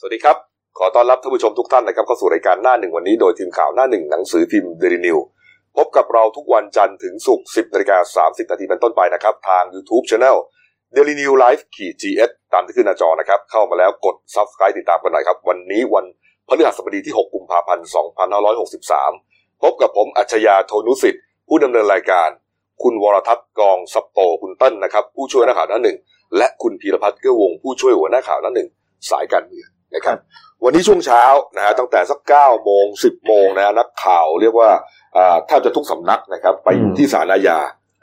สวัสดีครับ ขอต้อนรับท่านผู้ชมทุกท่านนะครับเข้าสู่รายการหน้าหนึ่งวันนี้โดยทีมข่าวหน้าหนึ่งหนังสือพิมพ์เดลินิวพบกับเราทุกวันจันทร์ถึงศุกร์10นาฬิกา30นาทีเป็นต้นไปนะครับ ทาง YouTube Channel Daily New Life ขีด GS ตามที่ขึ้นหน้าจอนะครับ เข้ามาแล้วกด Subscribe ติดตามกันหน่อยครับ วันนี้วันพฤหัสบดีที่ 6 กุมภาพันธ์ 2563 พบกับผมอัจฉริยะโทนุสิทธิ์ ผู้ดำเนินรายการ คุณวรทัศน์กองสัปโตคุณเต้นนะครับ ผู้ช่วยนักข่าวหน้าหนึ่งและคุณพีรพัฒน์เกื้อวงผู้ช่วยหัวหน้าข่าวหน้าหนึ่งสายการเมือง นะครับวันนี้ช่วงเช้านะฮะตั้งแต่สักเก้าโมงสิบโมงนะฮะนักข่าวเรียกว่าอ่าแทบจะทุกสำนักนะครับ ไปอยู่ที่ศาลอาญา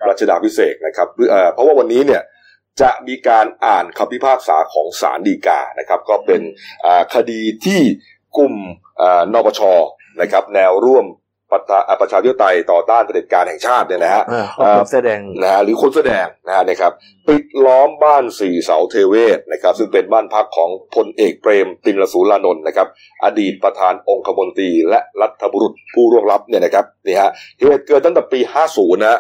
รัชดาพิเศษกนะครับเอ่อเพราะว่าวันนี้เนี่ยจะมีการอ่านคำพิพากษาของศาลฎีกานะครับ ก็เป็นอ่าคดีที่กลุ่มอ่านปชนะครับ แนวร่วม ประชาอ่าประชาธิปไตยต่อต้านเผด็จการแห่งชาติเนี่ยนะฮะอ่าเขาผมแสดงนะฮะหรือคนแสอแดงนะฮะนะครับปิดล้อมบ้านสี่เสาเทเวศนะครับ ซึ่งเป็นบ้านพักของพลเอกเปรมตินสูรานนท์นะครับ อดีตประธานองคมนตรีและรัฐบุรุษผู้ร่วงลับเนี่ยนะครับนี่ฮะเหตุเกิดตั้งแต่ปี 50 นะ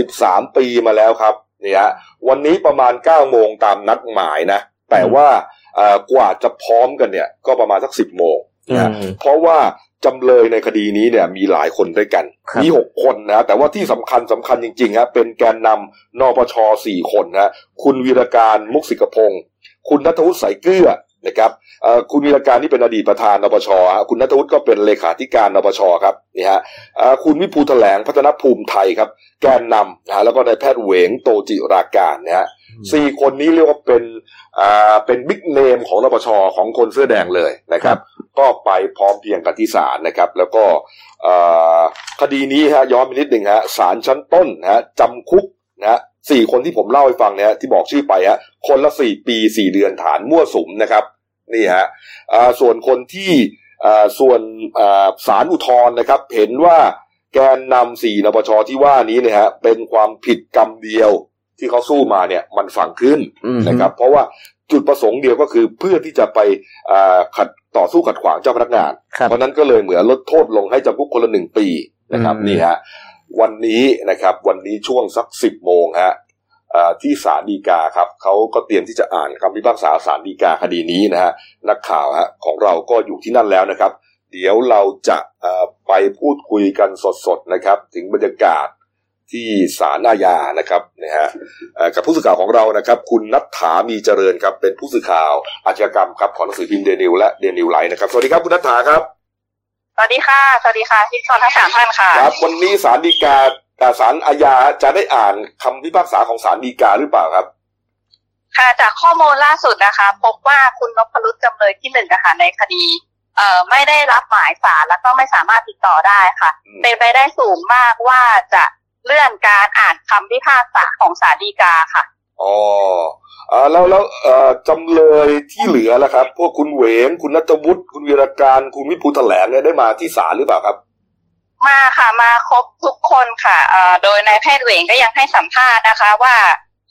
13 ปีมาแล้วครับนี่ฮะวันนี้ประมาณ 9 โมงตามนัดหมายนะ แต่ว่าเอ่อกว่าจะพร้อมกันเนี่ย ก็ประมาณสัก 10 โมงนะฮะอืมเพราะว่า จำเลยในคดีนี้เนี่ยมีหลายคนด้วยกันครับมีหกคนนะ แต่ว่าที่สำคัญสำคัญจริงๆฮะเป็นแกนนำนปชสี่คนนะคุณวีรการมุกสิกพงศ์คุณนัทวุฒิสายเกลือนะครับเอ่อคุณวีรการนี่เป็นอดีตประธานนปชฮะคุณนัทวุฒิก็เป็นเลขาธิการนปชครับนี่ฮะเอ่อคุณวิภูแถลงพัฒนภูมิไทยครับ แกนนำนะฮะแล้วก็นายแพทย์เหวงโตจิราการนะฮะ สี่คนนี้เรียกว่าเป็นอ่าเป็นบิ๊กเนมของนปชของคนเสื้อแดงเลยนะครับ ก็ไปพร้อมเพรียงกันที่ศาลนะครับ แล้วก็เอ่อคดีนี้ฮะย้อนไปนิดหนึ่งฮะศาลชั้นต้นนะฮะจำคุกนะฮะสี่คนที่ผมเล่าให้ฟังเนี่ยฮะที่บอกชื่อไปฮะคนละสี่ปีสี่เดือนฐานมั่วสุมนะครับนี่ฮะอ่าส่วนคนที่อ่าส่วนอ่าศาลอุทธรณ์นะครับ เห็นว่าแกนนำสี่นปชที่ว่านี้เนี่ยฮะเป็นความผิดกรรมเดียว ที่เขาสู้มาเนี่ยมันฝังขึ้นอืมนะครับ เพราะว่าจุดประสงค์เดียวก็คือเพื่อที่จะไปอ่าขัดต่อสู้ขัดขวางเจ้าพนักงานครับเพราะนั้นก็เลยเหมือนลดโทษลงให้จำคุกคนละหนึ่งปีนะครับอืมนี่ฮะวันนี้นะครับวันนี้ช่วงสักสิบโมงฮะอ่าที่ศาลฎีกาครับเขาก็เตรียมที่จะอ่านคำพิพากษาศาลฎีกาคดีนี้นะฮะนักข่าวฮะของเราก็อยู่ที่นั่นแล้วนะครับ เดี๋ยวเราจะอ่าไปพูดคุยกันสดๆนะครับ ถึงบรรยากาศ ที่ศาลอาญานะครับนะฮะเอ่อกับผู้สื่อข่าวของเรานะครับ คุณนัทถามีเจริญครับ เป็นผู้สื่อข่าวอาชญากรรมครับของหนังสือพิมพ์เดนิวและเดนิวไลน์นะครับสวัสดีครับคุณนัทถาครับสวัสดีค่ะสวัสดีค่ะที่ชอนทั้งสามท่านค่ะครับวันนี้ศาลฎีกาอ่าศาลอาญาจะได้อ่านคำพิพากษาของศาลฎีกาหรือเปล่าครับค่ะจากข้อมูลล่าสุดนะคะ พบว่าคุณนพรุษจำเลยที่หนึ่งนะคะในคดีเอ่อไม่ได้รับหมายสารแล้วก็ไม่สามารถติดต่อได้ค่ะอืมเป็นไปได้สูงมากว่าจะ เลื่อนการอ่านคำพิพากษาของศาลฎีกาค่ะอ๋ออ่าแล้วแล้วเอ่อจำเลยที่เหลือแล้วครับ พวกคุณเหวง คุณนัทวุฒิคุณวีรการ คุณวิภูแถลงเนี่ยได้มาที่ศาลหรือเปล่าครับ มาค่ะมาครบทุกคนค่ะเอ่อโดยนายแพทย์เหวงก็ยังให้สัมภาษณ์นะคะ ว่า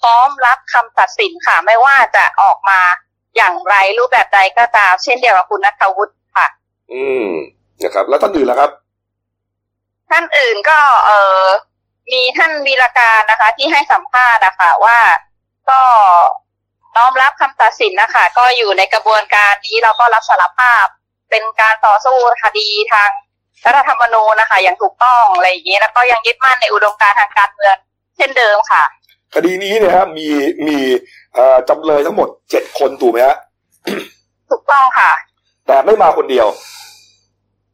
พร้อมรับคำตัดสินค่ะ ไม่ว่าจะออกมาอย่างไรรูปแบบใดก็ตาม เช่นเดียวกับคุณนัทวุฒิค่ะ อืมนะครับ แล้วท่านอื่นล่ะครับ ท่านอื่นก็ เออ มีท่านวีรการนะคะ ที่ให้สัมภาษณ์นะคะว่าก็น้อมรับคำตัดสินนะคะ ก็อยู่ในกระบวนการนี้เราก็รับสารภาพเป็นการต่อสู้คดีทางรัฐธรรมนูญนะคะ อย่างถูกต้องอะไรอย่างนี้ แล้วก็ยังยึดมั่นในอุดมการณ์ทางการเมืองเช่นเดิมค่ะ คดีนี้เนี่ยฮะมีมีเอ่อจำเลยทั้งหมดเจ็ดคนถูกไหมฮะถูกต้องค่ะ แต่ไม่มาคนเดียว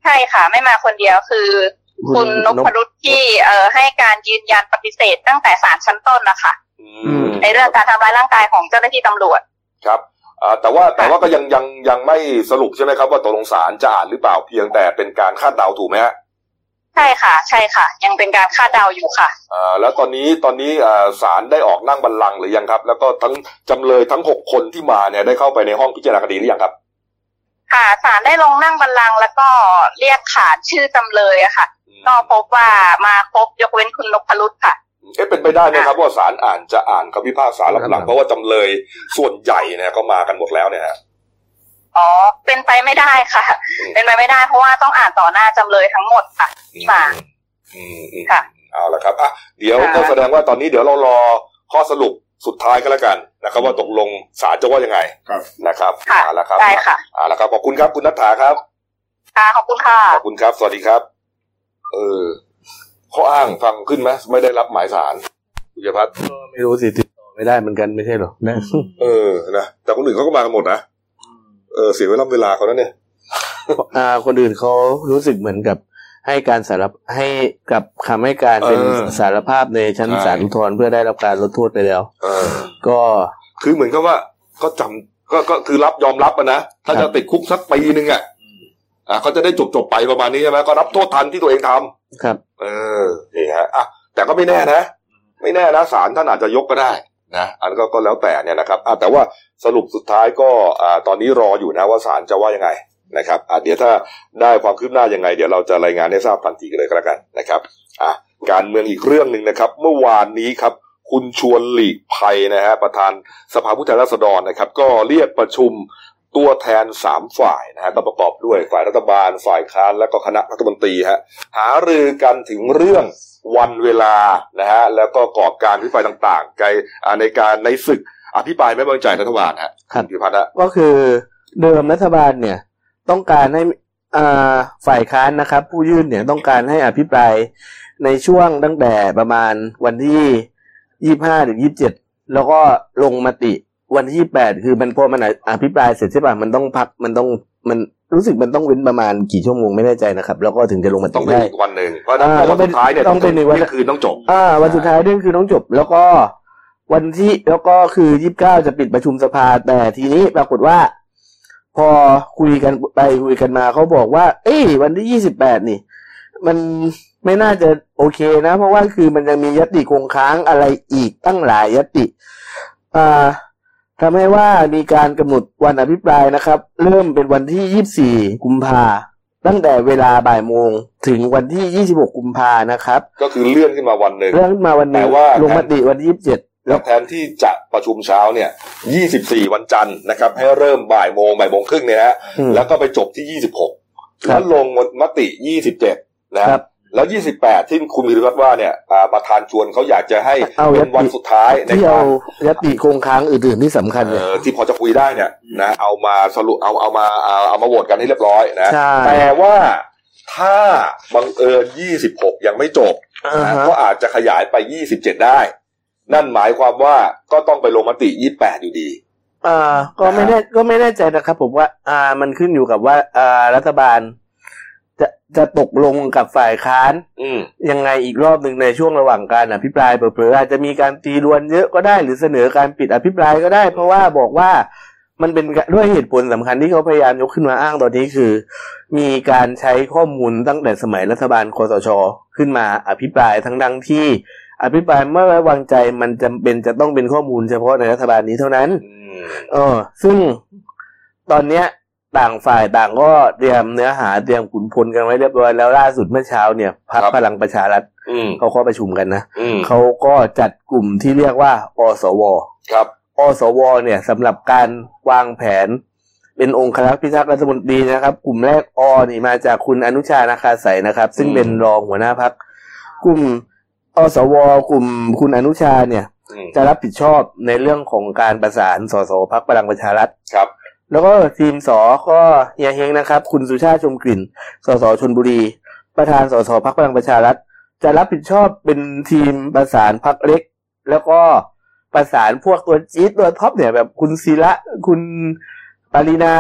ใช่ค่ะ ไม่มาคนเดียวคือ คุณนพรุษที่เอ่อให้การยืนยันปฏิเสธตั้งแต่ศาลชั้นต้นนะคะอืมในเรื่องการทำร้ายร่างกายของเจ้าหน้าที่ตำรวจครับอ่าแต่ว่าแต่ว่าก็ยังยังยังไม่สรุปใช่ไหมครับ ว่าตกลงศาลจะอ่านหรือเปล่าเพียงแต่เป็นการคาดเดาถูกไหมฮะใช่ค่ะ ใช่ค่ะ ยังเป็นการคาดเดาอยู่ค่ะอ่าแล้วตอนนี้ตอนนี้อ่าศาลได้ออกนั่งบัลลังก์หรือยังครับ แล้วก็ทั้งจำเลยทั้งหกคนที่มาเนี่ยได้เข้าไปในห้องพิจารณาคดีหรือยังครับ ค่ะศาลได้ลงนั่งบัลลังก์แล้วก็เรียกขานชื่อจำเลยอะค่ะอืมก็พบว่ามาครบยกเว้นคุณนพรุษค่ะเอ๊ะเป็นไปได้ไหมครับว่าศาลอ่านจะอ่านคำพิพากษารับหลังเพราะว่าจำเลยส่วนใหญ่เนี่ยก็มากันหมดแล้วเนี่ยฮะอ๋อ เป็นไปไม่ได้ค่ะอืมเป็นไปไม่ได้เพราะว่าต้องอ่านต่อหน้าจำเลยทั้งหมดค่ะมาอืมอืมค่ะเอาละครับอะเดี๋ยวค่ะก็แสดงว่าตอนนี้เดี๋ยวเรารอข้อสรุป สุดท้ายก็แล้วกันนะครับ ว่าตกลงศาลจะว่ายังไงครับนะครับค่ะเอาละครับได้ค่ะเอาละครับขอบคุณครับคุณนัทธาครับค่ะขอบคุณค่ะขอบคุณครับ สวัสดีครับ เออเขาอ้างฟังขึ้นไหมไม่ได้รับหมายสารคุณยพัฒน์ก็ไม่รู้สิติดต่อไม่ได้เหมือนกันไม่ใช่หรอนะเออนะแต่คนอื่นเขาก็มากันหมดนะเออเสียเวลาเวลาเขาแล้วเนี่ยอ่าคนอื่นเขารู้สึกเหมือนกับ ให้การสารภให้กับคำให้การเป็นเออสารภาพในชั้นใช่ศาลอุทธรณ์เพื่อได้รับการลดโทษไปแล้วเออก็คือเหมือนกับว่าก็จำก็ก็คือรับยอมรับอะนะถ้าครัจะบติดคุกสักปีนึงอะอ่าเขาจะได้จบจบๆไปประมาณนี้ใช่ไหมก็รับโทษทันที่ตัวเองทำครับ เออนี่ฮะอะแต่ก็ไม่แน่นะ ไม่แน่นะศาลท่านอาจจะยกก็ได้นะอันก็ก็แล้วแต่เนี่ยนะครับอะแต่ว่าสรุปสุดท้ายก็อ่าตอนนี้รออยู่นะว่าศาลจะว่ายังไง นะครับอะเดี๋ยวถ้าได้ความคืบหน้ายังไง เดี๋ยวเราจะรายงานให้ทราบทันทีกันเลยก็แล้วกันนะครับอะการเมืองอีกเรื่องหนึ่งนะครับ เมื่อวานนี้ครับ คุณชวนหลีกภัยนะฮะประธานสภาผู้แทนราษฎรนะครับ ก็เรียกประชุมตัวแทนสามฝ่ายนะฮะก็ประกอบด้วยฝ่ายรัฐบาล ฝ่ายค้านและก็คณะรัฐมนตรีฮะหารือกันถึงเรื่องวันเวลานะฮะแล้วก็กรอบการพิพายต่างๆในอ่าในการในศึกอภิปรายไม่ไว้วางใจรัฐบาลฮะครับพิพัฒน์ฮะก็คือเดิมรัฐบาลเนี่ย ต้องการให้อ่าฝ่ายค้านนะครับ ผู้ยื่นเนี่ยต้องการให้อภิปรายในช่วงตั้งแต่ประมาณวันที่ยี่ห้าถึงยี่เจ็ดแล้วก็ลงมติวันที่แปดคือมันพอมันอภิปรายเสร็จใช่ป่ะมันต้องพักมันต้องมันรู้สึกมันต้องเว้นประมาณกี่ชั่วโมงไม่แน่ใจนะครับ แล้วก็ถึงจะลงมต้ติองเป็นได้อีกวันหนึ่งเพราะฉะนั้นอ่าวันสุดท้ายเนี่ยต้องเป็นอีกวันที่ยงคืนต้องจบ อ่า วันสุดท้ายเรื่องคือต้องจบ แล้วก็วันที่แล้วก็คือยี่สิบเก้าจะปิดประชุมสภาแต่ทีนี้ปรากฏว่า พอคุยกันไปคุยกันมาเขาบอกว่า เอ้ยวันที่ยี่สิบแปดนี่ มันไม่น่าจะโอเคนะ เพราะว่าคือมันยังมียติคงค้างอะไรอีกตั้งหลายยติอ่าทำให้ว่ามีการกำหนดวันอภิปรายนะครับ เริ่มเป็นวันที่ยี่สี่กุมภาตั้งแต่เวลาบ่ายโมงถึงวันที่ยี่สิบหกกุมภานะครับ ก็คือเลื่อนขึ้นมาวันหนึ่งเรื่องขึ้นมาวันหนึงแต่ว่าลงมติวันที่ยี่สิบเจ็ด แล้วแทนที่จะประชุมเช้าเนี่ย 24 วันจันทร์นะครับ ให้เริ่มบ่ายโมงบ่ายโมงครึ่งเนี่ยนะฮะแล้วก็ไปจบที่ 26ครัแล้บวลงมติ 27นะฮะครับแล้ว 28 ที่คุณวิรวัตรว่าเนี่ยอ่าประธานชวนเขาอยากจะให้เอาเป็ยนติวันสุดท้ายในที่กาเอารยติคงค้างอื่นๆที่สำคัญเอ่เนี่ยอที่พอจะคุยได้เนี่ยนะเอามาสรุปเอาเอามาเอาเอามาโหวตกันให้เรียบร้อยนะใช่แต่ว่าถ้าบังเอิญ 26 ยังไม่จบอ่านะฮะก็อาจจะขยายไป 27 ได้ นั่นหมายความว่าก็ต้องไปลงมติ28อยู่ดีอ่าก็ไม่แน่ก็ไม่แน่ใจนะครับ ผมว่า อ่า มันขึ้นอยู่กับว่า อ่า รัฐบาล จะจะตกลงกับฝ่ายค้าน อืมยังไงอีกรอบหนึ่งในช่วงระหว่างการอภิปรายเผลอๆอาจจะมีการตีรวนเยอะก็ได้หรือเสนอการปิดอภิปรายก็ได้ เพราะว่าบอกว่ามันเป็นด้วยเหตุผลสำคัญที่เขาพยายามยกขึ้นมาอ้างตอนนี้คือ มีการใช้ข้อมูลตั้งแต่สมัยรัฐบาลคอสช ขึ้นมาอภิปรายทั้งดังที่ อภิปรายไม่ไว้วางใจมันจำเป็นจะต้องเป็นข้อมูลเฉพาะในรัฐบาลนี้เท่านั้นอืมเออ ซึ่งตอนเนี้ยต่างฝ่ายต่างก็เตรียมเนื้อหาเตรียมขุนพลกันไว้เรียบร้อยแล้วล่าสุดเมื่อเช้าเนี่ยพรรคพลังประชารัฐอืมเขาเข้าประชุมกันนะอืมเขาก็จัดกลุ่มที่เรียกว่า อสว ครับ อสว เนี่ยสำหรับการวางแผน เป็นองค์ครักษ์พิทักษ์รัฐมนตรีนะครับ กลุ่มแรกอนี่มาจากคุณอนุชานาคาใสนะครับ ซึ่งเป็นรองหัวหน้าพักกลุ่ม อสวกลุ่มคุณอนุชาเนี่ยอืมจะรับผิดชอบในเรื่องของการประสานสสพักพลังประชารัฐครับ แล้วก็ทีมสอก็เฮียเฮงนะครับ คุณสุชาติชมกลิ่น สสชนบุรี ประธานสสพักพลังประชารัฐ จะรับผิดชอบเป็นทีมประสานพักเล็ก แล้วก็ประสานพวกตัวจี๊ดตัวท็อปเนี่ยแบบคุณศิระคุณปารินา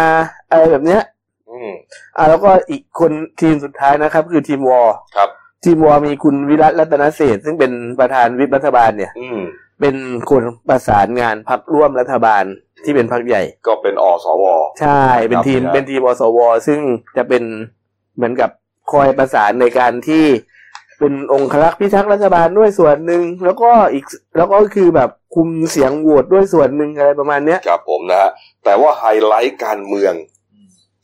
อะไรแบบเนี้ย อืมอ่าแล้วก็อีกคนทีมสุดท้ายนะครับ คือทีมวอครับ ทีมวอมีคุณวิรัตรัตนเศรษฐ์ซึ่งเป็นประธานวิปรัฐบาลเนี่ย อืม เป็นคนประสานงานพักร่วมรัฐบาลที่เป็นพักใหญ่ ก็เป็นอสว ใช่ เป็นทีมครับเป็นทีมอสว ซึ่งจะเป็นเหมือนกับคอยประสานในการที่เป็นองค์ครักษ์พิทักษ์รัฐบาลด้วยส่วนหนึ่งแล้วก็อีกแล้วก็คือแบบคุมเสียงโหวตด้วยส่วนหนึ่งอะไรประมาณเนี้ยครับผมนะฮะแต่ว่าไฮไลท์การเมือง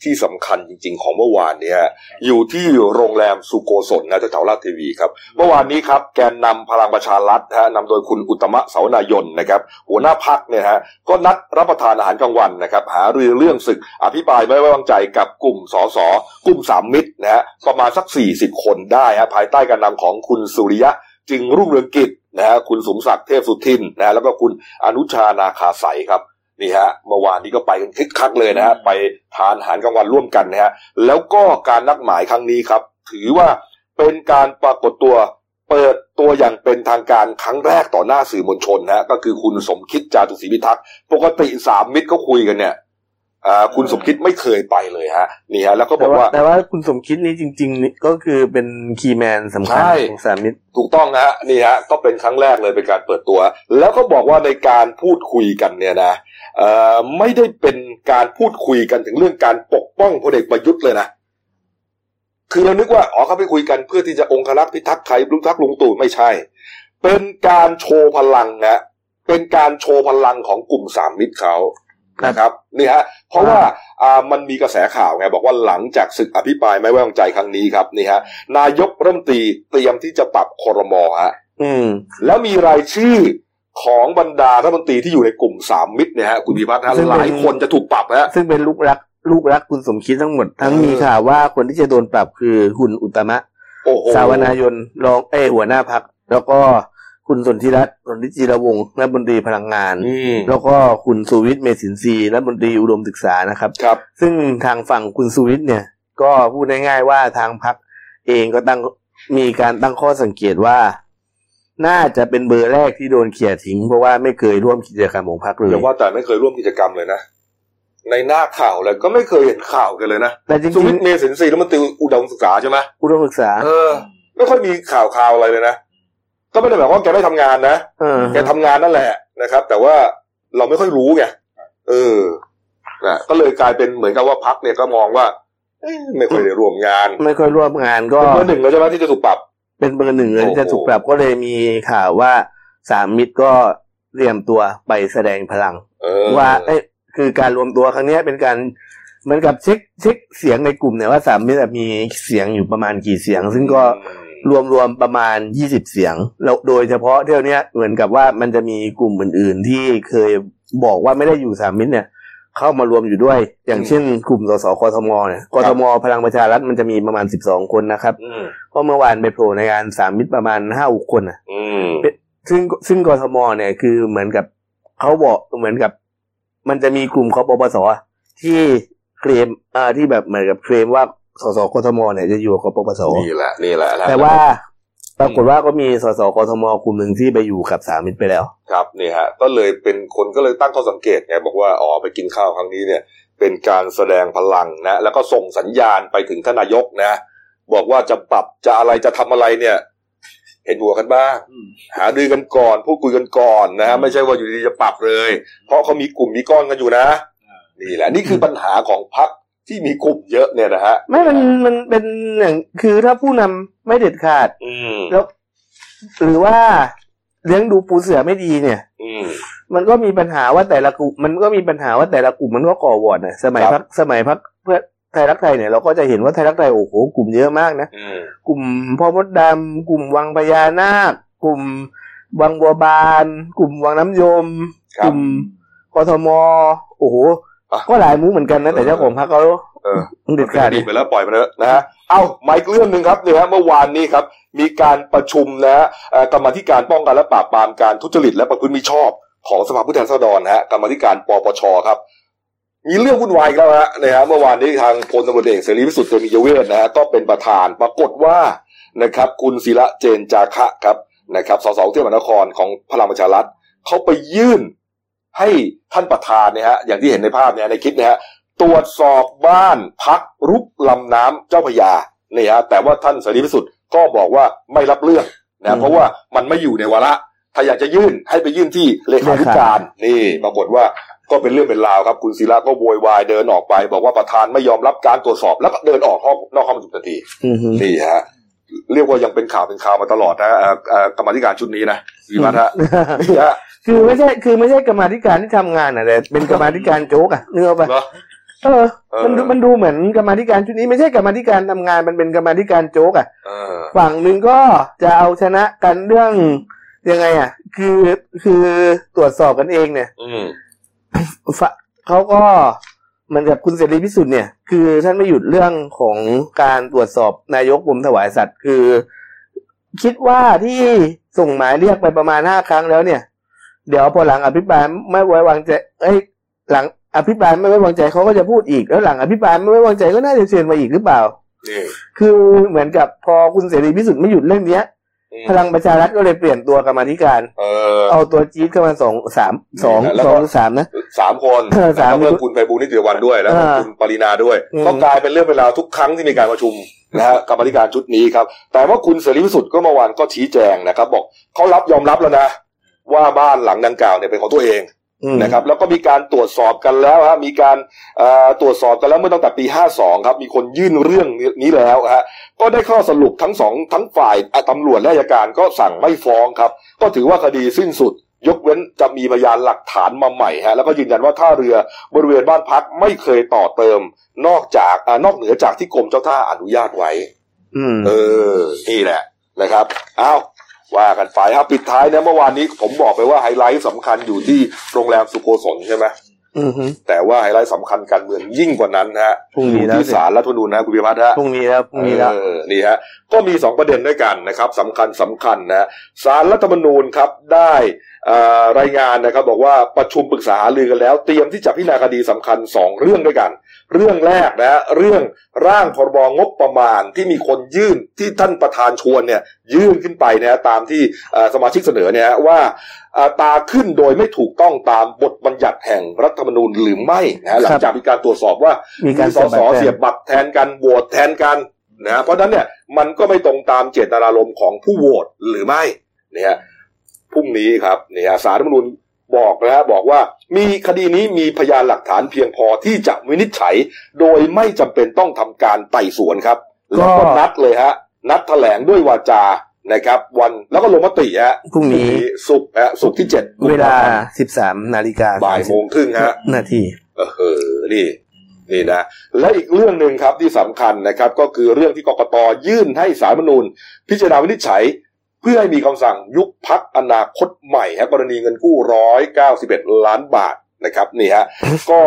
ที่สำคัญจริง ๆ ของเมื่อวานเนี่ยอยู่ที่โรงแรมสุโกศลนะแถวๆลาดทีวีครับ เมื่อวานนี้ครับแกนนำพลังประชารัฐนะฮะนำโดยคุณอุตมะเสานายนนะครับ หัวหน้าพักเนี่ยฮะก็นัดรับประทานอาหารกลางวันนะครับ หารือเรื่องศึกอภิปรายไม่ไว้วางใจกับกลุ่มสสกลุ่มสามมิตรนะฮะประมาณสัก 40 คนได้ฮะภายใต้การนำของคุณสุริยะจึงรุ่งเรืองกิจนะฮะคุณสมศักดิ์เทพสุทินนะฮะแล้วก็คุณอนุชานาคาใสครับ นี่ฮะเมื่อวานนี้ก็ไปกันคึกคักเลยนะฮะไปทานอาหารกลางวันร่วมกันนะฮะแล้วก็การนัดหมายครั้งนี้ครับ ถือว่าเป็นการปรากฏตัวเปิดตัวอย่างเป็นทางการครั้งแรกต่อหน้าสื่อมวลชนนะฮะก็คือคุณสมคิดจาตุศรีพิทักษ์ปกติสามมิตรเขาคุยกันเนี่ย อ่าคุณสมคิดไม่เคยไปเลยฮะนี่ฮะแล้วก็บแต่อกว่าว่าแต่ว่าคุณสมคิดนี่จริงๆนี่ก็คือเป็นคีย์แมนสำคัญใช่ของสามมิตรถูกต้องฮะนี่ฮะก็เป็นครั้งแรกเลยเป็นการเปิดตัว แล้วก็บอกว่าในการพูดคุยกันเนี่ยนะเอ่อไม่ได้เป็นการพูดคุยกันถึงเรื่องการปกป้องพลเอกประยุทธ์เลยนะคือเรานึกว่าอ๋อเขาไปคุยกันเพื่อที่จะองครักษ์พิทักษ์ไทยลุงทักษ์ลุงตู่ไม่ใช่ เป็นการโชว์พลังนะเป็นการโชว์พลังของกลุ่มสามมิตรเขา นะครับนี่ฮะเพราะว่าอ่ามันมีกระแสข่าวไงบอกว่าหลังจากศึกอภิปรายไม่ไว้วางใจครั้งนี้ครับนี่ฮะนายกรัฐมนตรีเตรียมที่จะปรับคอรมอฮะอืมแล้วมีรายชื่อของบรรดารัฐมนตรีที่อยู่ในกลุ่มสามมิตรเนี่ยฮะคุณพิพัฒน์ฮะซึ่งหเป็นลายคนจะถูกปรับฮะซึ่งเป็นลูกรักลูกรักคุณสมคิดทั้งหมด ทั้งเออมีข่าวว่าคนที่จะโดนปรับคือคุณอุตตมะโอ้โหสาวนายนรองเอยหัวหน้าพักแล้วก็ คุณสนธิรัตน์สนธิจิรวงศ์รัฐมนตรีพลังงานอืมแล้วก็คุณสุวิทย์เมสินทรีย์รัฐมนตรีอุดมศึกษานะครับครับ ซึ่งทางฝั่งคุณสุวิทย์เนี่ย ก็พูดง่ายๆว่าทางพักเองก็ตั้งมีการตั้งข้อสังเกตว่า น่าจะเป็นเบอร์แรกที่โดนเขี่ยทิ้ง เพราะว่าไม่เคยร่วมกิจกรรมของพักเลยอย่าว่าแต่ไม่เคยร่วมกิจกรรมเลยนะในหน้าข่าวเลยก็ไม่เคยเห็นข่าวกันเลยนะแต่จสุริวิงทย์เมสินทรีย์รัฐมนตรีอุดมศึกษาใช่ไหมๆอุดมศึกษา เออ ไม่ค่อยมีข่าวข่าวอะไรเลยนะ ก็ไม่ได้แบบว่าแกไม่ทำงานนะเออแกทำงานนั่นแหละนะครับ แต่ว่าเราไม่ค่อยรู้ไงเออนะก็เลยกลายเป็นเหมือนกับว่าพักเนี่ยก็มองว่าเอ๊ะไม่ค่อยได้ร่วมงาน ไม่ค่อยร่วมงานก็เป็นเบอร์หนึ่งแล้วใช่ไหมที่จะถูกปรับ เป็นเบอร์หนึ่งเลยโอ้โหที่จะถูกปรับก็เลยมีข่าวว่าสามมิตรก็เตรียมตัวไปแสดงพลังเออว่าเอ้ยคือการรวมตัวครั้งเนี้ยเป็นการเหมือนกับเช็คเช็คเสียงในกลุ่มเนี่ยว่าสามมิตรมีเสียงอยู่ประมาณกี่เสียง ซึ่งก็ รวมรวมๆประมาณยี่สิบเสียง แล้วโดยเฉพาะเที่ยวเนี้ยเหมือนกับว่ามันจะมีกลุ่มอื่น ๆ ที่เคยบอกว่าไม่ได้อยู่สามมิตรเนี่ยเข้ามารวมอยู่ด้วย อย่างเช่น กลุ่มสสกทมเนี่ยกทมพลังประชารัฐมันจะมีประมาณสิบสองคนนะครับอืมเพราะเมื่อวานไปโผล่ในงานสามมิตรประมาณห้าหกคนอะอืมซึ่งซึ่งกทมเนี่ยคือเหมือนกับเขาบอกเหมือนกับ มันจะมีกลุ่มคอปปสอะที่เคลมอ่าที่แบบเหมือนกับเคลมว่า สสกทมเนี่ยจะอยู่กับคอปปสนี่แหละนี่แหละนะแต่ว่าปรากฏว่าก็มีสสกทมกลุ่มหนึ่งที่ไปอยู่กับสามมิตรไปแล้ว ครับนี่ฮะ ก็เลยเป็นคนก็เลยตั้งข้อสังเกตไงบอกว่าอ๋อไปกินข้าวครั้งนี้เนี่ย เป็นการแสดงพลังนะ แล้วก็ส่งสัญญาณไปถึงท่านนายกนะ บอกว่าจะปรับจะอะไรจะทำอะไรเนี่ย เห็นหัวกันบ้างหาดือกันก่อนพูดคุยกันก่อนนะฮะไม่ใช่ว่าอยู่ดีๆจะปรับเลย เพราะเขามีกลุ่มมีก้อนกันอยู่นะ นี่แหละ นี่คือปัญหาของพรรค ที่มีกลุ่มเยอะเนี่ยนะฮะไม่มันมันเป็นอย่างคือถ้าผู้นำไม่เด็ดขาด อืมแล้ว หรือว่าเลี้ยงดูปูเสือไม่ดีเนี่ย อืมมันก็มีปัญหาว่าแต่ละกลุ่มมันก็มีปัญหาว่าแต่ละกลุ่มมันก็ก่อวอร์ดนะสมัยครัพับกสมัยพักเพื่อไทยรักไทยเนี่ยเราก็จะเห็นว่าไทยรักไทยโอ้โหกลุ่มเยอะมากนะอืมกลุ่มพ่อมดดำกลุ่มวังพญานาค กลุ่มวังบัวบาน กลุ่มวังน้ำยมครับกลุ่มกทมโอ้โหอะ ก็หลายมุ้งเหมือนกันนะแต่เจ้าของพรรคเขาเออเด็ดขาดดีไปแล้วปล่อยมันเถอะนะฮะเอ้ามาอีกเรื่องหนึ่งครับเนี่ยฮะเมื่อวานนี้ครับ มีการประชุมนะฮะเอ่อกรรมาธิการป้องกันและปราบปรามการทุจริตและประพฤติมิชอบของสภาผู้แทนราษฎรนะฮะกรรมาธิการปปชครับ มีเรื่องวุ่นวายอีกแล้วฮะนะฮะเมื่อวานนี้ทางพลตำรวจเอกเสรีพิสุทธิ์เตมียเวทนะฮะก็เป็นประธานปรากฏว่านะครับ คุณศิระเจนจาคะครับนะครับสสกรุงเทพมหานครของพลังประชารัฐเขาไปยื่น ให้ท่านประธานเนี่ยฮะอย่างที่เห็นในภาพเนี่ยในคลิปเนี่ยฮะตรวจสอบบ้านพักรุกลำน้ำเจ้าพระยานี่ฮะแต่ว่าท่านเสรีพิสุทธิ์ก็บอกว่าไม่รับเรื่องอืนะมเพราะว่ามันไม่อยู่ในวาระถ้าอยากจะยื่นให้ไปยื่นที่เลขาธิการนี่ปรากฏว่าก็เป็นเรื่องเป็นราวครับ คุณศิระก็โวยวายเดินออกไป บอกว่าประธานไม่ยอมรับการตรวจสอบแล้วก็เดินออกห้องนอกห้องประชุมทันทีอือฮึนี่ฮะเรียกว่ายังเป็นข่าวเป็นข่าวมาตลอดนะเอ่อเอ่อกรรมาธิการชุดนี้นะวิวัฒน์ฮะนี่ฮะ คือไม่ใช่คือไม่ใช่กรรมาธิการที่ทำงานอะแต่เป็นกรรมาธิการโจ๊กอะเนื้ออกปะเหรอ เออเออมันดูมันดูเหมือนกรรมาธิการชุดนี้ไม่ใช่กรรมาธิการทำงานมันเป็นกรรมาธิการโจ๊กอะเออฝั่งหนึ่งก็จะเอาชนะกันเรื่องยังไงอะคือคือตรวจสอบกันเองเนี่ย อืมฝะเขาก็เหมือนกับคุณเสรีพิสุทธิ์เนี่ย คือท่านไม่หยุดเรื่องของการตรวจสอบนายกกรมถวายสัตว์คือ คิดว่าที่ส่งหมายเรียกไปประมาณห้าครั้งแล้วเนี่ย เดี๋ยวพอหลังอภิปรายไม่ไว้วางใจเอ้ยหลังอภิปรายไม่ไว้วางใจเขาก็จะพูดอีก แล้วหลังอภิปรายไม่ไว้วางใจก็น่าจะเชิญมาอีกหรือเปล่านี่คือเหมือนกับพอคุณเสรีพิสุทธิ์ไม่หยุดเรื่องเนี้ยอืมพลังประชารัฐก็เลยเปลี่ยนตัวกรรมาธิการเออเอาตัวจี๊ดเข้ามาสองสามสองแล้วสก็องหรือสามนะสามคนเออสามแล้วก็เพิ่มคุณไพบูลย์นิติวันด้วยแล้วก็อ่าคุณปรินาด้วยอืมก็กลายเป็นเรื่องเวลาวทุกครั้งที่มีการประชุมนะฮะกรรมาธิการชุดนี้ครับ แต่ว่าคุณเสรีพิสุทธิ์ก็เมื่อวานก็ชี้แจงนะครับ บอกเขารับยอมรับแล้วนะ ว่าบ้านหลังดังกล่าวเนี่ยเป็นของตัวเองอืมนะครับแล้วก็มีการตรวจสอบกันแล้วฮะมีการเอ่อตรวจสอบกันแล้วเมื่อตั้งแต่ปี 52 ครับมีคนยื่นเรื่องนี้แล้วฮะก็ได้ข้อสรุปทั้งสองทั้งฝ่ายอะตำรวจและอัยการก็สั่งไม่ฟ้องครับ ก็ถือว่าคดีสิ้นสุด ยกเว้นจะมีพยานหลักฐานมาใหม่ฮะแล้วก็ยืนยันว่าท่าเรือบริเวณบ้านพักไม่เคยต่อเติม นอกจากอานอกเหนือจากที่กรมเจ้าท่าอนุญาตไว้อืมเออนี่แหละนะครับอ้าว ว่ากันไปเอาปิดท้ายนะเมื่อวานนี้ผมบอกไปว่าไฮไลท์สำคัญอยู่ที่โรงแรมสุโกศลใช่ไหมอืมฮึแต่ว่าไฮไลท์สำคัญการเมืองยิ่งกว่านั้นฮะพรุ่งอนี้ยู่แล้วที่สิศาลรัฐธรรมนูญนะคุณพิพัฒน์ฮะพรุ่งนี้แล้วพรุ่งนี้แล้วเออนี่ฮะก็มีสองประเด็นด้วยกันนะครับสำคัญสำคัญนะสารรัฐธรรมนูญครับได้เอ่อ รายงานนะครับบอกว่าประชุมปรึกษาหารือกันแล้ว เตรียมที่จะพิจารณาคดีสำคัญสองเรื่องด้วยกัน เรื่องแรกนะเรื่องร่างพรบงบประมาณที่มีคนยื่นที่ท่านประธานชวนเนี่ยยื่นขึ้นไปนะตามที่เอ่อสมาชิกเสนอเนี่ยว่าอัตราขึ้นโดยไม่ถูกต้องตามบทบัญญัติแห่งรัฐธรรมนูญหรือไม่นะหลังจากมีการตรวจสอบว่ามีการสสเสียบบัตรแทนกันโหวตแทนกันนะเพราะฉะนั้นเนี่ยมันก็ไม่ตรงตามเจตนารมณ์ของผู้โหวตหรือไม่เนี่ย พรุ่งนี้ครับเนี่ยสารรัฐธรรมนูญบอกนะฮะบอกว่ามีคดีนี้มีพยานหลักฐานเพียงพอที่จะวินิจฉัย โดยไม่จำเป็นต้องทำการไต่สวนครับ แล้วก็นัดเลยฮะ นัดแถลงด้วยวาจานะครับ วันแล้วก็ลงมติฮะพรุ่งนี้ศุกร์ฮะศุกร์ที่เจ็ดเวลาสิบสามนาฬิกาบ่ายโมงครึ่งฮะนาทีเออนี่นี่นะและอีกเรื่องหนึ่งครับที่สำคัญนะครับ ก็คือเรื่องที่กกตยื่นให้สารรฐธรรมนูญพิจารณาวินิจฉัยเพื่อให้มีคำสั่งยุบพักอนาคตใหม่ฮะกรณีเงินกู้ร้อยเก้าสิบเอ็ดล้านบาทนะครับนี่ฮะก็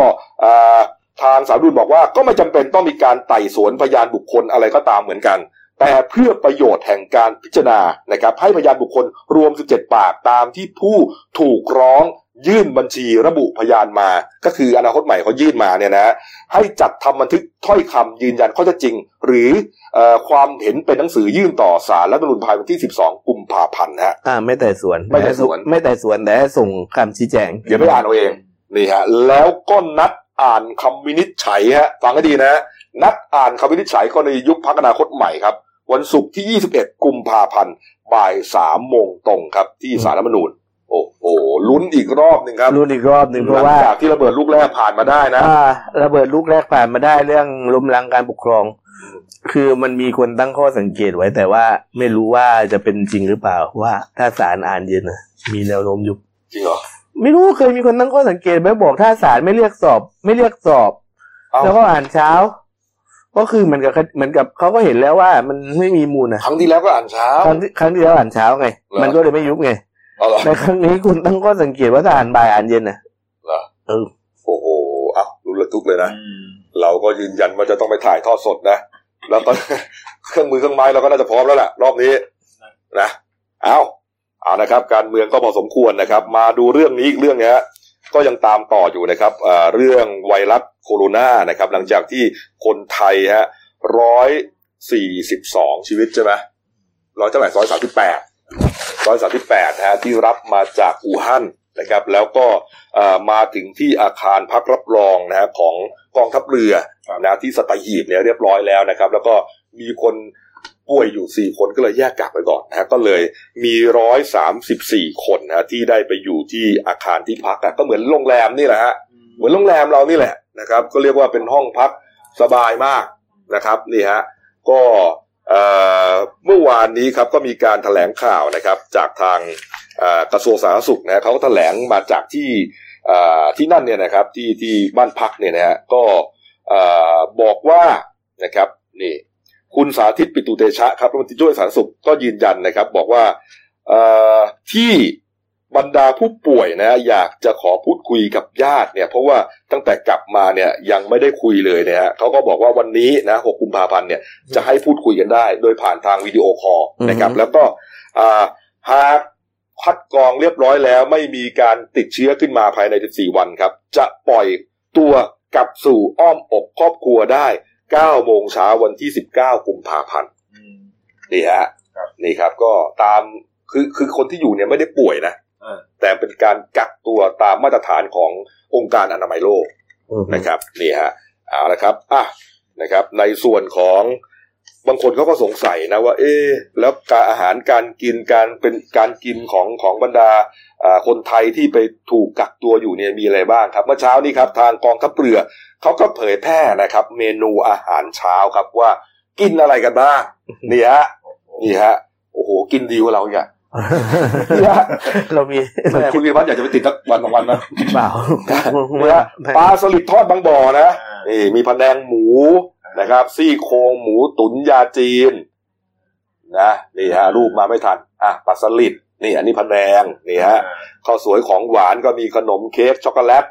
อ่าทางสารรฐธรรมนูญบอกว่าก็ไม่จำเป็นต้องมีการไต่สวนพยานบุคคลอะไรก็ตามเหมือนกัน แต่เพื่อประโยชน์แห่งการพิจารณานะครับให้พยานบุคคลรวม 17 ปากตามที่ผู้ถูกร้อง ยื่นบัญชีระบุพยานมา ก็คืออนาคตใหม่เขายื่นมาเนี่ยนะให้จัดทำบันทึกถ้อยคำยืนยันข้อเท็จจริง หรือเออความเห็นเป็นหนังสือยื่นต่อสารรัฐธรรมนูญภายวันที่ 12 กุมภาพันธ์ฮะอ่าไม่แต่สวน ไม่แต่สวน ไม่แต่สวนแต่ส่งคำชี้แจง เดี๋ยวไปอ่านเอาเองนี่ฮะแล้วก็นัดอ่านคำวินิจฉัยฮะฟังให้ดีนะนัดอ่านคำวินิจฉัยกรณียุบพักอนาคตใหม่ครับ วันศุกร์ที่ 21 กุมภาพันธ์บ่ายสามโมงตรงครับที่สารรัฐธรรมนูญ โอ้โหลุ้นอีกรอบหนึ่งครับรุ่นอีกรอบหนึ่งเพหลัราะงว่าจากที่ระเบิดลูกแรกผ่านมาได้นะอ่าระเบิดลูกแรกผ่านมาได้เรื่องล้มล้างการปกครอง คือมันมีคนตั้งข้อสังเกตไว้ แต่ว่าไม่รู้ว่าจะเป็นจริงหรือเปล่าว่าถ้าศาลอ่านเย็นนะมีแนวโน้มยุบจริงเหรอไม่รู้เคยมีคนตั้งข้อสังเกตไหมบอกถ้าศาลไม่เรียกสอบ ไม่เรียกสอบเอ้าแล้วก็อ่านเช้า ก็คือเหมือนกับเหมือนกับเขาก็เห็นแล้วว่ามันไม่มีมูลนะครั้งที่แล้วก็อ่านเช้า ครั้งที่ครั้งที่แล้วอ่านเช้าไงเหรอมันก็เลยไม่ยุบไงเอาเหรอ ในครั้งนี้คุณตั้งข้อสังเกตว่าถ้าอ่านบ่ายอ่านเย็นนะเหรอเออโอ้โหเอ้ารุนระทุกเลยนะเราก็ยืนยันว่าจะต้องไปถ่ายทอดสดนะ แล้วตอนเครื่องมือเครื่องไม้เราก็น่าจะพร้อมแล้วแหละรอบนี้นะเอาเอานะครับ การเมืองก็พอสมควรนะครับ มาดูเรื่องนี้อีกเรื่องเนี้ยก็ยังตามต่ออยู่นะครับเอ่อเรื่องไวรัสโคโรนานะครับ หลังจากที่คนไทยฮะร้อยสี่สิบสองชีวิตใช่ไหมร้อยเท่าไหร่ร้อยสามสิบแปด ร้อยสามสิบแปดฮะที่รับมาจากอู่ฮั่นนะครับแล้วก็เอ่อมาถึงที่อาคารพักรับรองนะฮะของกองทัพเรือนะที่สตหีบเนี่ยเรียบร้อยแล้วนะครับ แล้วก็มีคนป่วยอยู่สี่คนก็เลยแยกกักไปก่อนนะฮะก็เลยมีร้อยสามสิบสี่คนนะฮะที่ได้ไปอยู่ที่อาคารที่พักอะก็เหมือนโรงแรมนี่แหละฮะเหมือนโรงแรมเรานี่แหละนะครับ ก็เรียกว่าเป็นห้องพักสบายมากนะครับนี่ฮะก็ เมื่อวานนี้ครับก็มีการแถลงข่าวนะครับจากทางกระทรวงสาธารณสุขนะเขาก็แถลงมาจากที่ที่นั่นเนี่ยนะครับที่ที่บ้านพักเนี่ยนะฮะก็บอกว่านะครับนี่คุณสาธิตปิตุเตชะครับรัฐมนตรีช่วยสาธารณสุขก็ยืนยันนะครับ บอกว่าที่ บรรดาผู้ป่วยนะอยากจะขอพูดคุยกับญาติเนี่ยเพราะว่าตั้งแต่กลับมาเนี่ยยังไม่ได้คุยเลยเนี่ยฮะเขาก็บอกว่าวันนี้นะ6กุมกุมภาพันธ์เนี่ยจะให้พูดคุยกันได้ โดยผ่านทางวิดีโอคอลนะครับอือฮึแล้วก็อ่าหากคัดกรองเรียบร้อยแล้วไม่มีการติดเชื้อขึ้นมาภายใน 14 วันครับ จะปล่อยตัวกลับสู่อ้อมอกครอบครัวได้ 9 โมงเช้าวันที่ 19 กุมภาพันธ์อืมนี่ฮะครับนี่ครับก็ตามคือคือคนที่อยู่เนี่ยไม่ได้ป่วยนะอ่า แต่เป็นการกักตัวตามมาตรฐานขององค์การอนามัยโลกอืมนะครับนี่ฮะเอาละครับอะนะครับ ในส่วนของบางคนเขาก็สงสัยนะว่า เอ๊ะแล้วการอาหารการกินการเป็นการกินของของบรรดาอ่าคนไทยที่ไปถูกกักตัวอยู่เนี่ยมีอะไรบ้างครับ เมื่อเช้านี้ครับทางกองทัพเรือเขาก็เผยแพร่นะครับ เมนูอาหารเช้าครับว่ากินอะไรกันบ้างนี่ฮะนี่ฮะโอ้โหกินดีกว่าเราอีกอะนี่ฮะ เรามีแม่คุณวีรพัฒน์อยากจะไปติดสักวันสองวันนะเปล่าเนี่ยปลาสลิดทอดบางบ่อนะอ่านี่มีพะแนงหมูนะครับ ซี่โครงหมูตุ๋นยาจีน นะนี่ฮะรูปมาไม่ทันอะปลาสลิดนี่ อันนี้พะแนงนี่ฮะข้าวสวยของหวานก็มีขนมเค้กช็อกโกแลต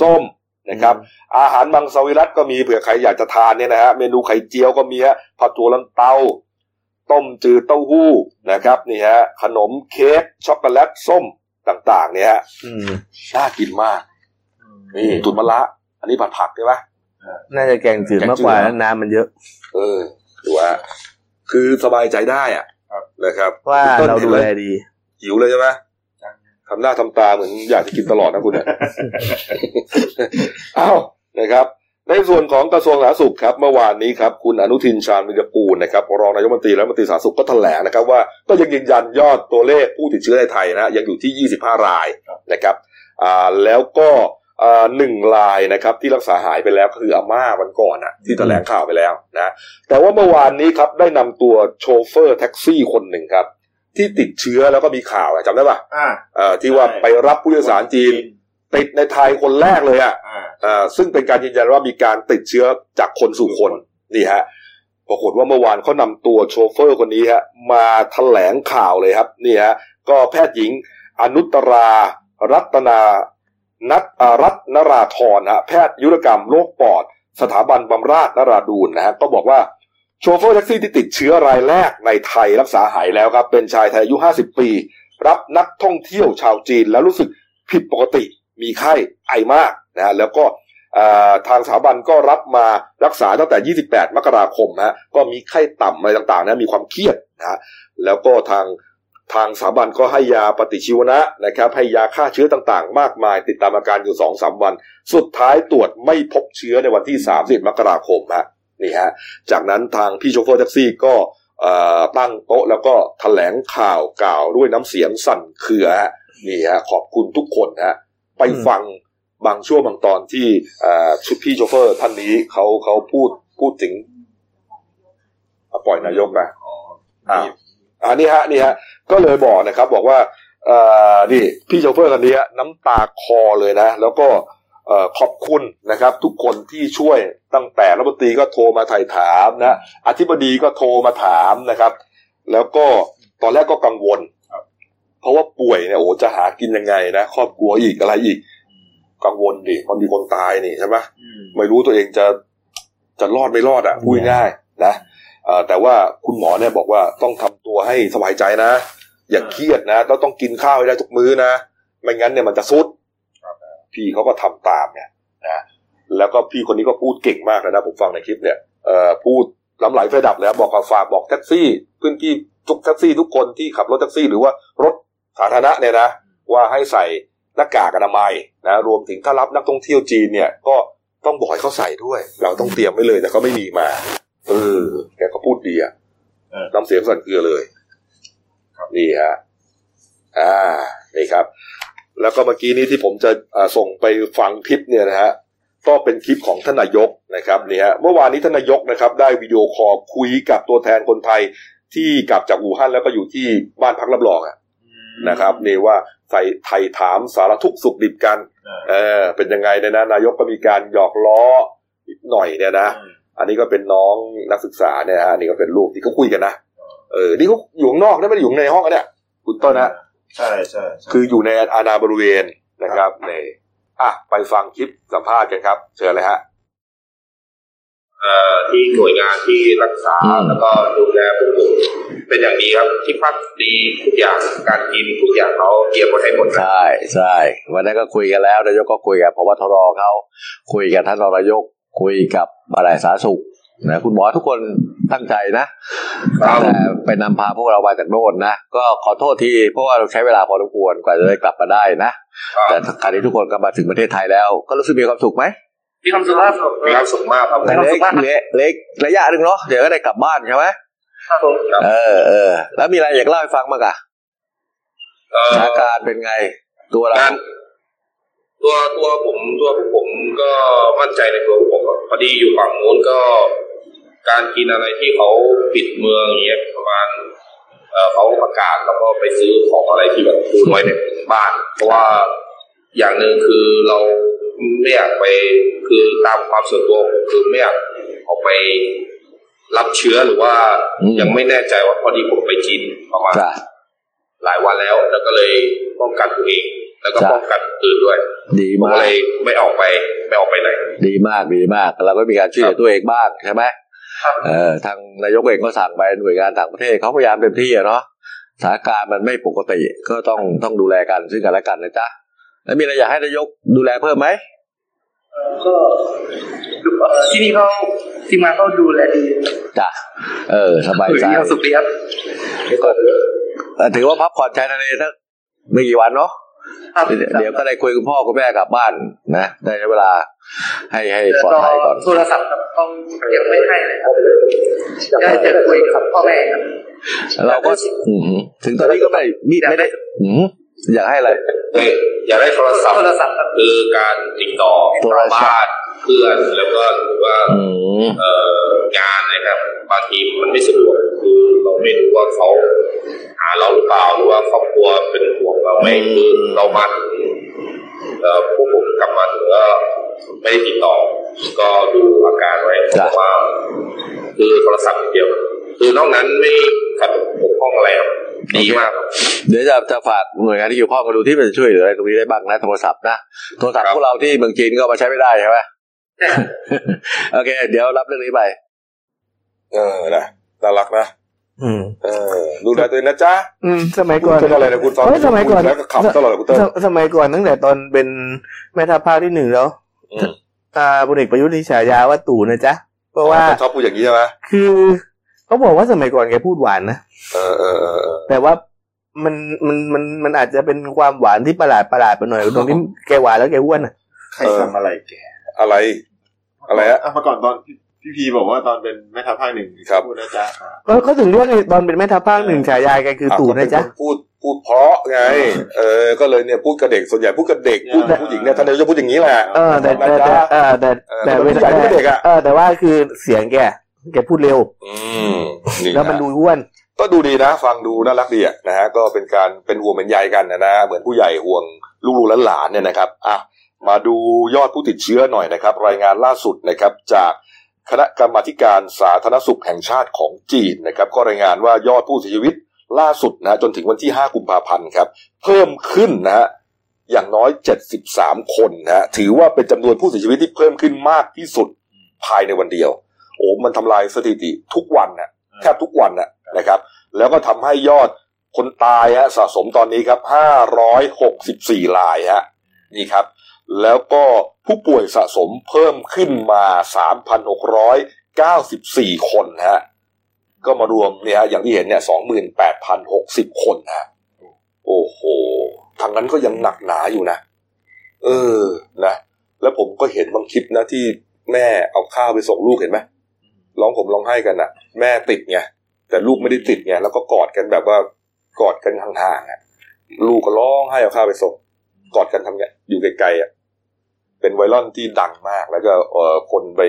ส้มนะครับ อาหารมังสวิรัตก็มีเผื่อใครอยากจะทานเนี่ยนะฮะเมนูไข่เจียวก็มีฮะผัดถั่วลันเตา ต้มจืดเต้าหู้นะครับนี่ฮะขนมเค้กช็อกโกแลตส้มต่างๆ เนี่ยฮะอืมน่ากินมากนี่ตุ๋นมะระอันนี้ผัดผักใช่ไหมน่าจะแกงจืดมากกว่าแกงจืดเหรอน้ำมันเยอะ เออดูว่าคือสบายใจได้อะครับนะครับว่าคุณต้นเราห็ดูนไหมแลดีหิวเลยใช่ไหมจังทำหน้าทำตาเหมือนอยากจะกินตลอดนะคุณเนี่ยอ้าวนะครับ ในส่วนของกระทรวงสาธารณสุขครับเมื่อวานนี้ครับคุณอนุทินชาญวิรกูลนะครับรองนายกรัฐมนตรีและรัฐมนตรีสาธารณสุขก็แถลงนะครับว่าก็ยังยืนยันยอดตัวเลขผู้ติดเชื้อในไทยนะยังอยู่ที่ 25 รายนะครับอ่าแล้วก็อ่าหนึ่งรายนะครับที่รักษาหายไปแล้วก็คืออาม่าวันก่อนอะที่แถลงข่าวไปแล้วนะแต่ว่าเมื่อวานนี้ครับได้นำตัวโชเฟอร์แท็กซี่คนหนึ่งครับที่ติดเชื้อแล้วก็มีข่าวอะจำได้ปะอ่าเอ่อที่ว่าใช่ไปรับผู้โดยสารจีน ติดในไทยคนแรกเลยอะอ่าอ่าซึ่งเป็นการยืนยันว่ามีการติดเชื้อจากคนสู่คนนี่ฮะปรากฏว่าเมื่อวานเขานำตัวโชเฟอร์คนนี้ฮะมาแถลงข่าวเลยครับนี่ฮะก็แพทย์หญิงอนุตรารัตนานัทอ่ารัตนราธรฮะแพทย์ยุรกรรมโรคปอด สถาบันบำราศนราดูนนะฮะก็บอกว่าโชเฟอร์แท็กซี่ที่ติดเชื้อรายแรกในไทยรักษาหายแล้วครับ เป็นชายไทยอายุ 50 ปี รับนักท่องเที่ยวชาวจีนแล้วรู้สึกผิดปกติ มีไข้ไอมากนะแล้วก็ทางสถาบันก็รับมารักษาตั้งแต่ 28 มกราคมฮะก็มีไข้ต่ำอะไรต่างๆนะมีความเครียดนะแล้วก็ทางทางสถาบันก็ให้ยาปฏิชีวนะนะครับให้ยาฆ่าเชื้อต่างๆ มากมาย ติดตามอาการอยู่2-3วัน สุดท้ายตรวจไม่พบเชื้อในวันที่ 30 มกราคมฮะนี่ฮะจากนั้นทางพี่โชเฟอร์แท็กซี่ก็ตั้งโต๊ะแล้วก็แถลงข่าวกล่าวด้วยน้ำเสียงสั่นเครือฮะนี่ฮะขอบคุณทุกคนฮะ ไปฟังบางช่วงบางตอนที่เอ่อชุดพี่โชเฟอร์ท่านนี้เขาเขาพูดพูดถึงอะปล่อยนายกนะอ๋ออ่าอันนี้ฮะนี่ฮะ ก็เลยบอกนะครับ บอกว่าเอ่อนี่พี่โชเฟอร์คนนี้น้ำตาคอเลยนะ แล้วก็เอ่อขอบคุณนะครับ ทุกคนที่ช่วยตั้งแต่รัฐมนตรีก็โทรมาไถ่ถามนะอธิบดีก็โทรมาถามนะครับ แล้วก็ตอนแรกก็กังวลค รับเพราะว่าป่วยเนี่ยโอ้จะหากินยังไงนะครอบครัวอีกอะไรอีก กังวลดิมันมีคนตายนี่ใช่ไหมอืมไม่รู้ตัวเองจะจะรอดไม่รอดอะพูดง่ายๆนะเอ่อแต่ว่าคุณหมอเนี่ยบอกว่าต้องทำตัวให้สบายใจนะ อย่าเครียดนะแล้วต้องกินข้าวให้ได้ทุกมื้อนะไม่งั้นเนี่ยมันจะซุดครับพี่เขาก็ทำตามเนี่ยนะแล้วก็พี่คนนี้ก็พูดเก่งมากเลยนะผมฟังในคลิปเนี่ยเอ่อพูดล้ำไหลไฟดับแล้วบอกกับฝากบอกแท็กซี่เพื่อนพี่ทุกแท็กซี่ทุกคนที่ขับรถแท็กซี่ หรือว่ารถ สาธารณะเนี่ยนะว่าให้ใส่หน้ากากอนามัยนะรวมถึงถ้ารับนักท่องเที่ยวจีนเนี่ยก็ต้องบอกให้เขาใส่ด้วย เราต้องเตรียมไว้เลยแต่เขาไม่มีมาเออแกก็พูดดีอะเออน้ำเสียงสั่นเครือเลย ครับนี่ฮะอ่านี่ครับ แล้วก็เมื่อกี้นี้ที่ผมจะอ่าส่งไปฟังคลิปเนี่ยนะฮะก็เป็นคลิปของท่านนายกนะครับนี่ฮะเมื่อวานนี้ท่านนายกนะครับ ได้วิดีโอคอลคุยกับตัวแทนคนไทยที่กลับจากอู่ฮั่นแล้วก็อยู่ที่บ้านพักรับรองอะ นะครับนี่ว่าใส่ไทยถามสารทุกข์สุขดิบกันเออเออเป็นยังไงเนี่ยนะนายกก็มีการหยอกล้อนิดหน่อยเนี่ยนะอืมอันนี้ก็เป็นน้องนักศึกษาเนี่ยฮะอันนี่ก็เป็นรูปที่เขาคุยกันนะเออนี่เขาอยู่ข้างนอกนะไม่ได้อยู่ในห้องกันเนี่ยคุณต้นนะใช่ใช่ใช่คืออยู่ในอาณาบริเวณนะครับนี่อะไปฟังคลิปสัมภาษณ์กันครับ เชิญเลยฮะอ่อ ที่หน่วยงานที่รักษาอืมแล้วก็ดูแลพวกผมเป็นอย่างดีครับที่พักดีทุกอย่างการกินทุกอย่างเขาเตรียมไว้ให้หมดครับใช่ใช่วันนั้นก็คุยกันแล้วนายกก็คุยกับพบทรเขาคุยกับท่านรองนายกคุยกับอะไรสาธารณสุขนะคุณหมอทุกคนตั้งใจนะครับแต่ไปนำพาพวกเรามาจากโน่นนะก็ขอโทษทีเพราะว่าเราใช้เวลาพอสมควรกว่าจะได้กลับมาได้นะแต่คราวนี้ทุกคนก็มาถึงประเทศไทยแล้ว ก็รู้สึกมีความสุขไหม มีความสุขมากมีความสุขมากครับแต่เล็กเล็กเล็กระยะหนึ่งเนาะเดี๋ยวก็ได้กลับบ้านใช่ไหมครับผมครับเออเออแล้วมีอะไรอยากเล่าให้ฟังบ้างอะเอ่อสถานการณ์เป็นไง ตัวเราการตัวตัวผมตัวผมก็มั่นใจในตัวผมอะพอดีอยู่ฝั่งนู้นก็ การกินอะไรที่เขาปิดเมืองอย่างเงี้ยประมาณเอ่อเขาประกาศแล้วก็ไปซื้อของอะไรที่แบบดูไว้ในบ้าน เพราะว่าอย่างหนึ่งคือเรา ไม่อยากไปคือตามความส่วนตัวผมคือไม่อยากออกไปรับเชื้อหรือว่ายังไม่แน่ใจว่าพอดีผมไปจีนประมาณจ้ะหลายวันแล้ว แล้วก็เลยป้องกันตัวเอง แล้วก็จ้ะป้องกันคนอื่นด้วย ดีผมมาก็กเลยไม่ออกไปไม่ออกไปไหน ดีมากดีมากเราก็มีการช่วยเหลือตัวเองบ้างใช่ไหมครับเออทางนายกเองก็สั่งไปหน่วยงานต่างประเทศเขาพยายามเต็มที่อะเนาะสถานการณ์มันไม่ปกติก็ต้องต้องดูแลกันซึ่งกันและกันนะจ๊ะ แล้วมีอะไรอยากให้นายกดูแลเพิ่มไหมก็ดูเอ่อที่นี่เขาทีมงานเขาดูแลดีจ้ะเออสบายใจมีความสุขดีครับก็เออถือว่าพักผ่อนชายทะเลสักไม่กี่วันเนาะครับเดี๋ยวเดี๋ยวก็ได้คุยกับคุณพ่อคุณแม่กลับบ้านนะได้ใช้เวลาให้ให้ปลอดรอภัยก่อนโทรศัพท์ครับต้องยังไม่ให้เลยครับจะจะคุยกับพ่อแม่ครับเราก็อืมถึงตอนนี้ก็ไม่มีไม่ได้อืม อยากให้อะไรเอ้ยอยากได้โทรศัพท์โทรศัพท์ครับคือการติดต่อโทรศัพท์บ้านเพื่อนแล้วก็หรือว่าอืมเอ่องานนะครับบางทีมันไม่สะดวกคือเราไม่รู้ว่าเขาหาเราหรือเปล่าหรือว่าครอบครัวเป็นห่วงเราไหมคือเรามาถึงเอ่อพวกผมกลับมาถึงก็ไม่ได้ติดต่อ ก็ดูอาการไว้เพจ้ะราะว่าคือโทรศัพท์อย่างเดียว คือนอกนั้นไม่ขัดบกพร่องอะไรครับ ดีมากครับเดี๋ยวจะจะฝากหน่วยงานที่เกี่ยวข้องมาดูที่มันจะช่วยเหลืออะไรตรงนี้ได้บ้างนะโทรศัพท์นะโทรศัพท์ครับพวกเราที่เมืองจีนก็เอามาใช้ไม่ได้ใช่ไหมใช่ครับโอเค เดี๋ยวรับเรื่องนี้ไป เออนะน่ารักนะอืมเออดูแลตัวเองนะจ๊ะอืม สมัยคุก่ณอนเป็นอะไรนะคุณฟังเฮ้ยสมัยก่อนแล้วก็ขับตลอดเลยคุณเติ้ลสสมัยก่อนตั้งแต่ตอนเป็นแม่ทัพภาคที่หนึ่งแล้วอืมอ่าพลเอกประยุทธ์นี่ฉายาว่าตู่นะจ๊ะ เพราะว่าชอบพูดอย่างนี้ใช่ไหมคือ เขาบอกว่าสมัยก่อนแกพูดหวานนะเออเออเออเออแต่ว่ามันมันมันมันอาจจะเป็นความหวานที่ประหลาดประหลาดไปหน่อยตรงที่แกหวานแล้วแกอ้วนอะใครทำอะไรแกอะไร อะไรอะเมื่อก่อนตอนพี่พี่พีบอกว่าตอนเป็นแม่ทัพภาคหนึ่งครับพูดนะจ๊ะอ่าก็เขาถึงเรียกไงตอนเป็นแม่ทัพภาคหนึ่งฉายาแกคือตู่นะจ๊ะก็เป็คพูดพูดเพราะไง เออ ก็เลยเนี่ยพูดกับเด็กส่วนใหญ่พูดกับเด็กพูดกับผู้หญิงเนี่ยท่านนายกจะพูดอย่างนี้แหละเออแต่แต่แต่เออแต่แต่เออเวแต่ลาผู้ใหญ่ไม่เด็กอะเออแต่ว่าคือเสียงแก แกพูดเร็ว อืมนี่แล้วมันฮะดูอ้วน ก็ดูดีนะ ฟังดูน่ารักดีอะนะฮะก็เป็นการเป็นห่วงเป็นใยกันนะนะเหมือนผู้ใหญ่ห่วงลูกๆหลานๆเนี่ยนะครับอะมาดูยอดผู้ติดเชื้อหน่อยนะครับ รายงานล่าสุดนะครับจากคณะกรรมาธิการสาธารณสุขแห่งชาติของจีนนะครับ ก็รายงานว่ายอดผู้เสียชีวิตล่าสุดนะจนถึงวันที่ 5 กุมภาพันธ์ครับเพิ่มขึ้นนะฮะอย่างน้อย 73 คนนะฮะถือว่าเป็นจำนวนผู้เสียชีวิตที่เพิ่มขึ้นมากที่สุดภายในวันเดียว โอ้มันทำลายสถิติทุกวันนะแทบทุกวันนะนะครับ แล้วก็ทำให้ยอดคนตายฮะสะสมตอนนี้ครับ564รายฮะนี่ครับ แล้วก็ผู้ป่วยสะสมเพิ่มขึ้นมา3,694คนฮะก็มารวมเนี่ยฮะอย่างที่เห็นเนี่ย28,060คนฮะโอ้โหทางนั้นก็ยังหนักหนาอยู่นะ เออนะ แล้วผมก็เห็นบางคลิปนะที่แม่เอาข้าวไปส่งลูกเห็นไหม ร้องผมร้องไห้กันอะ แม่ติดไงแต่ลูกไม่ได้ติดไงแล้วก็กอดกันแบบว่ากอดกันห่างๆอะลูกก็ร้องไห้เอาข้าวไปส่งกอดกันทำเนี้ยอยู่ไกลๆอะเป็นไวรัลที่ดังมาก แล้วก็เอ่อคนไป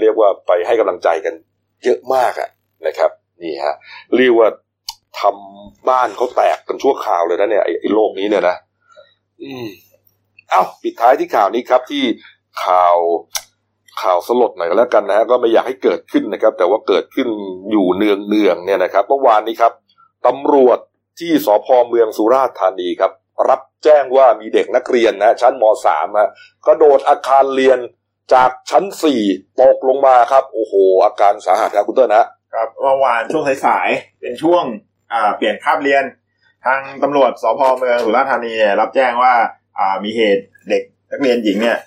เรียกว่าไปให้กำลังใจกัน เยอะมากอะนะครับ นี่ฮะเรียกว่าทำบ้านเขาแตกกันชั่วคราวเลยนะเนี่ยไอ้ไอ้โลกนี้เนี่ยนะ อืม เอ้า ปิดท้ายที่ข่าวนี้ครับที่ข่าว ข่าวสลดหน่อยก็แล้วกันนะฮะก็ไม่อยากให้เกิดขึ้นนะครับ แต่ว่าเกิดขึ้นอยู่เนืองเนืองเนี่ยนะครับเมื่อวานนี้ครับตำรวจที่สพเมืองสุราษฎร์ธานีครับ รับแจ้งว่ามีเด็กนักเรียนนะชั้นมสามฮะกระโดดอาคารเรียนจากชั้นสี่ตกลงมาครับ โอ้โห อาการสาหัสครับคุณเติ้ลนะครับเมื่อวานช่วงสายๆเป็นช่วงอ่าเปลี่ยนคาบเรียน ทางตำรวจสพเมืองสุราษฎร์ธานีรับแจ้งว่าอ่ามีเหตุเด็กนักเรียนหญิงเนี่ย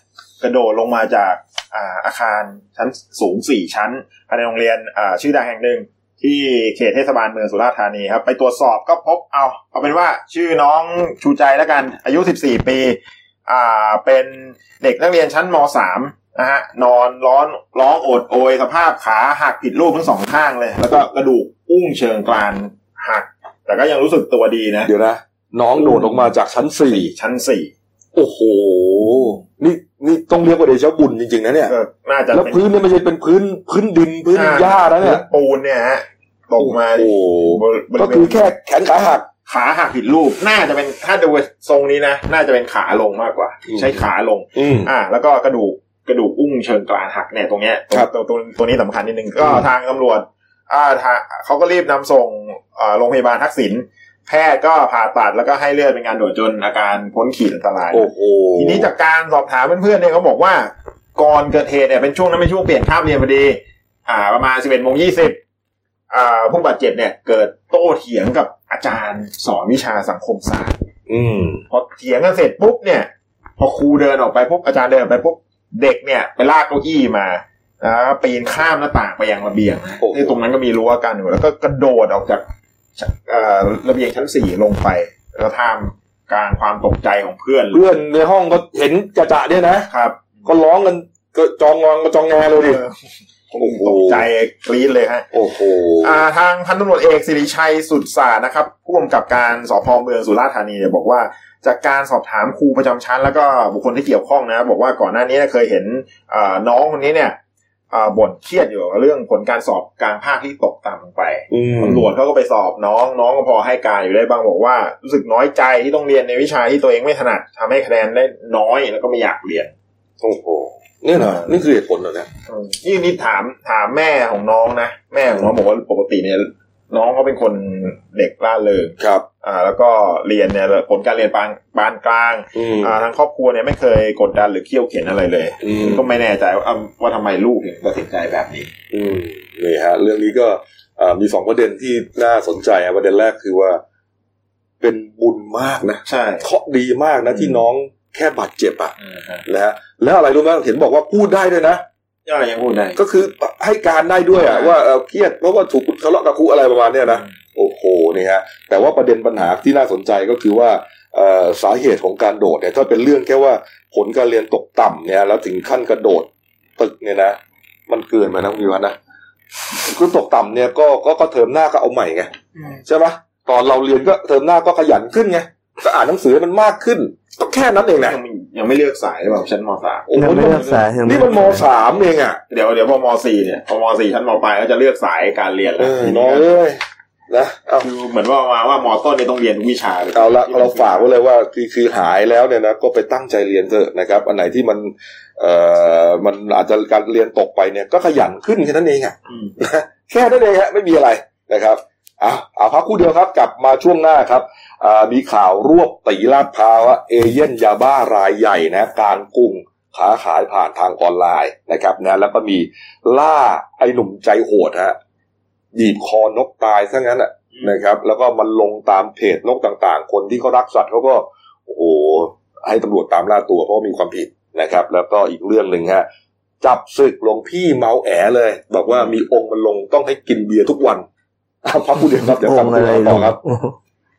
กระโดดลงมาจากอ่าอาคารชั้นสูงสี่ชั้นภายในโรงเรียนอ่าชื่อดังแห่งหนึ่งที่เขตเทศบาลเมืองสุราษฎร์ธานีครับ ไปตรวจสอบก็พบเอาเอาเป็นว่าชื่อน้องชูใจแล้วกัน อายุ 14 ปีอ่าเป็นเด็กนักเรียนชั้นม .3 นะฮะนอนร้อนร้องโอดโอยสภาพขาหักผิดรูปทั้งสองข้างเลย แล้วก็กระดูกอุ้งเชิงกรานหัก แต่ก็ยังรู้สึกตัวดีนะ เดี๋ยวนะ น้องโดดลงมาจากชั้นสี่ชั้นสี่โอ้โห นี่ นี่ต้องเรียกว่าเดชะบุญจริงๆนะเนี่ยก็น่าจะแล้วเป็นพื้นเนี่ยไม่ใช่เป็นพื้นพื้นดินพื้นหญ้าแล้วเนี่ยปูนเนี่ยฮะตกมาโอ้โหบริเวณก็คือแค่แขนขาหักขาหักผิดรูป น่าจะเป็นถ้าดูทรงนี้นะ น่าจะเป็นขาลงมากกว่าอืมใช้ขาลงอืมอ่า แล้วก็กระดูกกระดูกอุ้งเชิงกรานหักเนี่ยตรงเนี้ยครับตัวตัวตัวนี้สำคัญนิดนึงก็อืมทางตำรวจอ่าทางเขาก็รีบนำส่งอ่าโรงพยาบาลทักษิณ แพทย์ก็ผ่าตัดแล้วก็ให้เลือดเป็นการด่วนจนอาการพ้นขีดอันตราย โอ้โหทีนี้จากการสอบถามเพื่อนๆเนี่ยเขาบอกว่า ก่อนเกิดเหตุเนี่ยเป็นช่วงนั้นเป็นช่วงเปลี่ยนคาบเรียนพอดี อ่า ประมาณสิบเอ็ดโมงยี่สิบอ่าผู้บาดเจ็บเนี่ย เกิดโต้เถียงกับอาจารย์สอนวิชาสังคมศาสตร์อืมพอเถียงกันเสร็จปุ๊บเนี่ย พอครูเดินออกไปปุ๊บอาจารย์เดินออกไปปุ๊บเด็กเนี่ย ไปลากเก้าอี้มาแล้วปีนข้ามหน้าต่างไปยังระเบียงนะโอ้โหที่ตรงนั้นก็มีรั้วกันอยู่แล้วก็กระโดดออกจากเอ่อ ระเบียงชั้นสี่ลงไปแล้วท่ามกลางความตกใจของเพื่อน เพื่อนในห้องก็เห็นจะจะๆเนี่ยนะครับ ก็ร้องกันก็จองงองมาจองแงเลยดิโอ้โหตกใจกรี๊ดเลยฮะโอ้โหอ่าทางพันตำรวจเอกสิริชัยสุดศาสตร์นะครับ ผู้กำกับการสพเมืองสุราษฎร์ธานีเนี่ยบอกว่าจากการสอบถามครูประจำชั้น แล้วก็บุคคลที่เกี่ยวข้องนะ บอกว่าก่อนหน้านี้เคยเห็นอ่าน้องคนนี้เนี่ยอ่า บ่นเครียดอยู่กับเรื่องผลการสอบกลางภาคที่ตกต่ำลงไปอืมตำรวจเขาก็ไปสอบน้องน้องก็พอให้การอยู่ได้บ้างบอกว่ารู้สึกน้อยใจที่ต้องเรียนในวิชาที่ตัวเองไม่ถนัดทำให้คะแนนได้น้อยแล้วก็ไม่อยากเรียนโอ้โหเนี่ยนะนี่คือเหตุผลเหรอเนี่ยอืมนี่นี่ถามถามแม่ของน้องนะ แม่ของน้องบอกว่าปกติเนี่ย น้องเขาเป็นคนเด็กร่าเริงครับ อ่า แล้วก็เรียนเนี่ยผลการเรียนปานปานกลางอืมอ่าทางครอบครัวเนี่ยไม่เคยกดดันหรือเคี่ยวเข็นอะไรเลยอืมก็ไม่แน่ใจว่าอะว่าทำไมลูกถึงตัดสินใจแบบนี้ อืมนี่ฮะ เรื่องนี้ก็อ่ามีสองประเด็นที่น่าสนใจอะประเด็นแรกคือว่า เป็นบุญมากนะใช่เคราะห์ดีมากนะที่น้องแค่บาดเจ็บอะอืมฮะนะฮะแล้วอะไรรู้ไหมเห็นบอกว่าพูดได้ด้วยนะ ย่ายังพูดได้ก็คือให้การได้ด้วยอะว่าเอ่อเครียดเพราะว่าถูกทะเลาะกับครูอะไรประมาณเนี้ยนะโอ้โหนี่ฮะแต่ว่าประเด็นปัญหาที่น่าสนใจก็คือว่าเอ่อสาเหตุของการโดดเนี่ยถ้าเป็นเรื่องแค่ว่าผลการเรียนตกต่ำเนี่ย แล้วถึงขั้นกระโดดตึกเนี่ยนะมันเกินไปนะคุณวิวัฒน์นะคือตกต่ำเนี่ยก็ก็ก็เทอมหน้าก็เอาใหม่ไงใช่ปะตอนเราเรียนก็เทอมหน้าก็ขยันขึ้นไงก็อ่านหนังสือให้มันมากขึ้นก็แค่นั้นเองนะ ยังไม่ยังไม่เลือกสายหรือเปล่าชั้นมสามโอ้โหยังไม่เลือกสายยังไม่ นี่มันมสามเองอะเดี๋ยวเดี๋ยวพอมสี่เนี่ยพอมสี่ชั้นมปลายก็จะเลือกสายการเรียนเอแล้วอทีน้นี้องก็เอ้ยนะเอาคือเหมือนว่ามาว่ามต้นเนี่ยต้องเรียนทุกวิชาเลย เอาละเราฝากไว้เลยว่าคือคือหายแล้วเนี่ยนะก็ไปตั้งใจเรียนเถอะนะครับ อันไหนที่มันเอ่อมันอาจจะการเรียนตกไปเนี่ยก็ขยันขึ้นแค่นั้นเองอะ อืม แค่นั้นเองฮะไม่มีอะไรนะครับเอาเอาพักครู่เดียวครับกลับมาช่วงหน้าครับอ่า มีข่าวรวบตีลาดพร้าวเอเย่นยาบ้ารายใหญ่นะการกุ้งค้าขายผ่านทางออนไลน์นะครับนะแล้วก็มีล่าไอ้หนุ่มใจโหดฮะบีบคอนกตายซะงั้นอะนะครับ แล้วก็มันลงตามเพจนกต่างๆ คนที่เขารักสัตว์เขาก็โอ้โหให้ตำรวจตามล่าตัวเพราะมีความผิดนะครับ แล้วก็อีกเรื่องหนึ่งฮะจับศึกหลวงพี่เมาแอเลย บอกว่ามีองค์มันลงต้องให้กินเบียร์ทุกวันพักผู้เดียวครับเดี๋ยวกฟังงคุอะณไรต่อครับ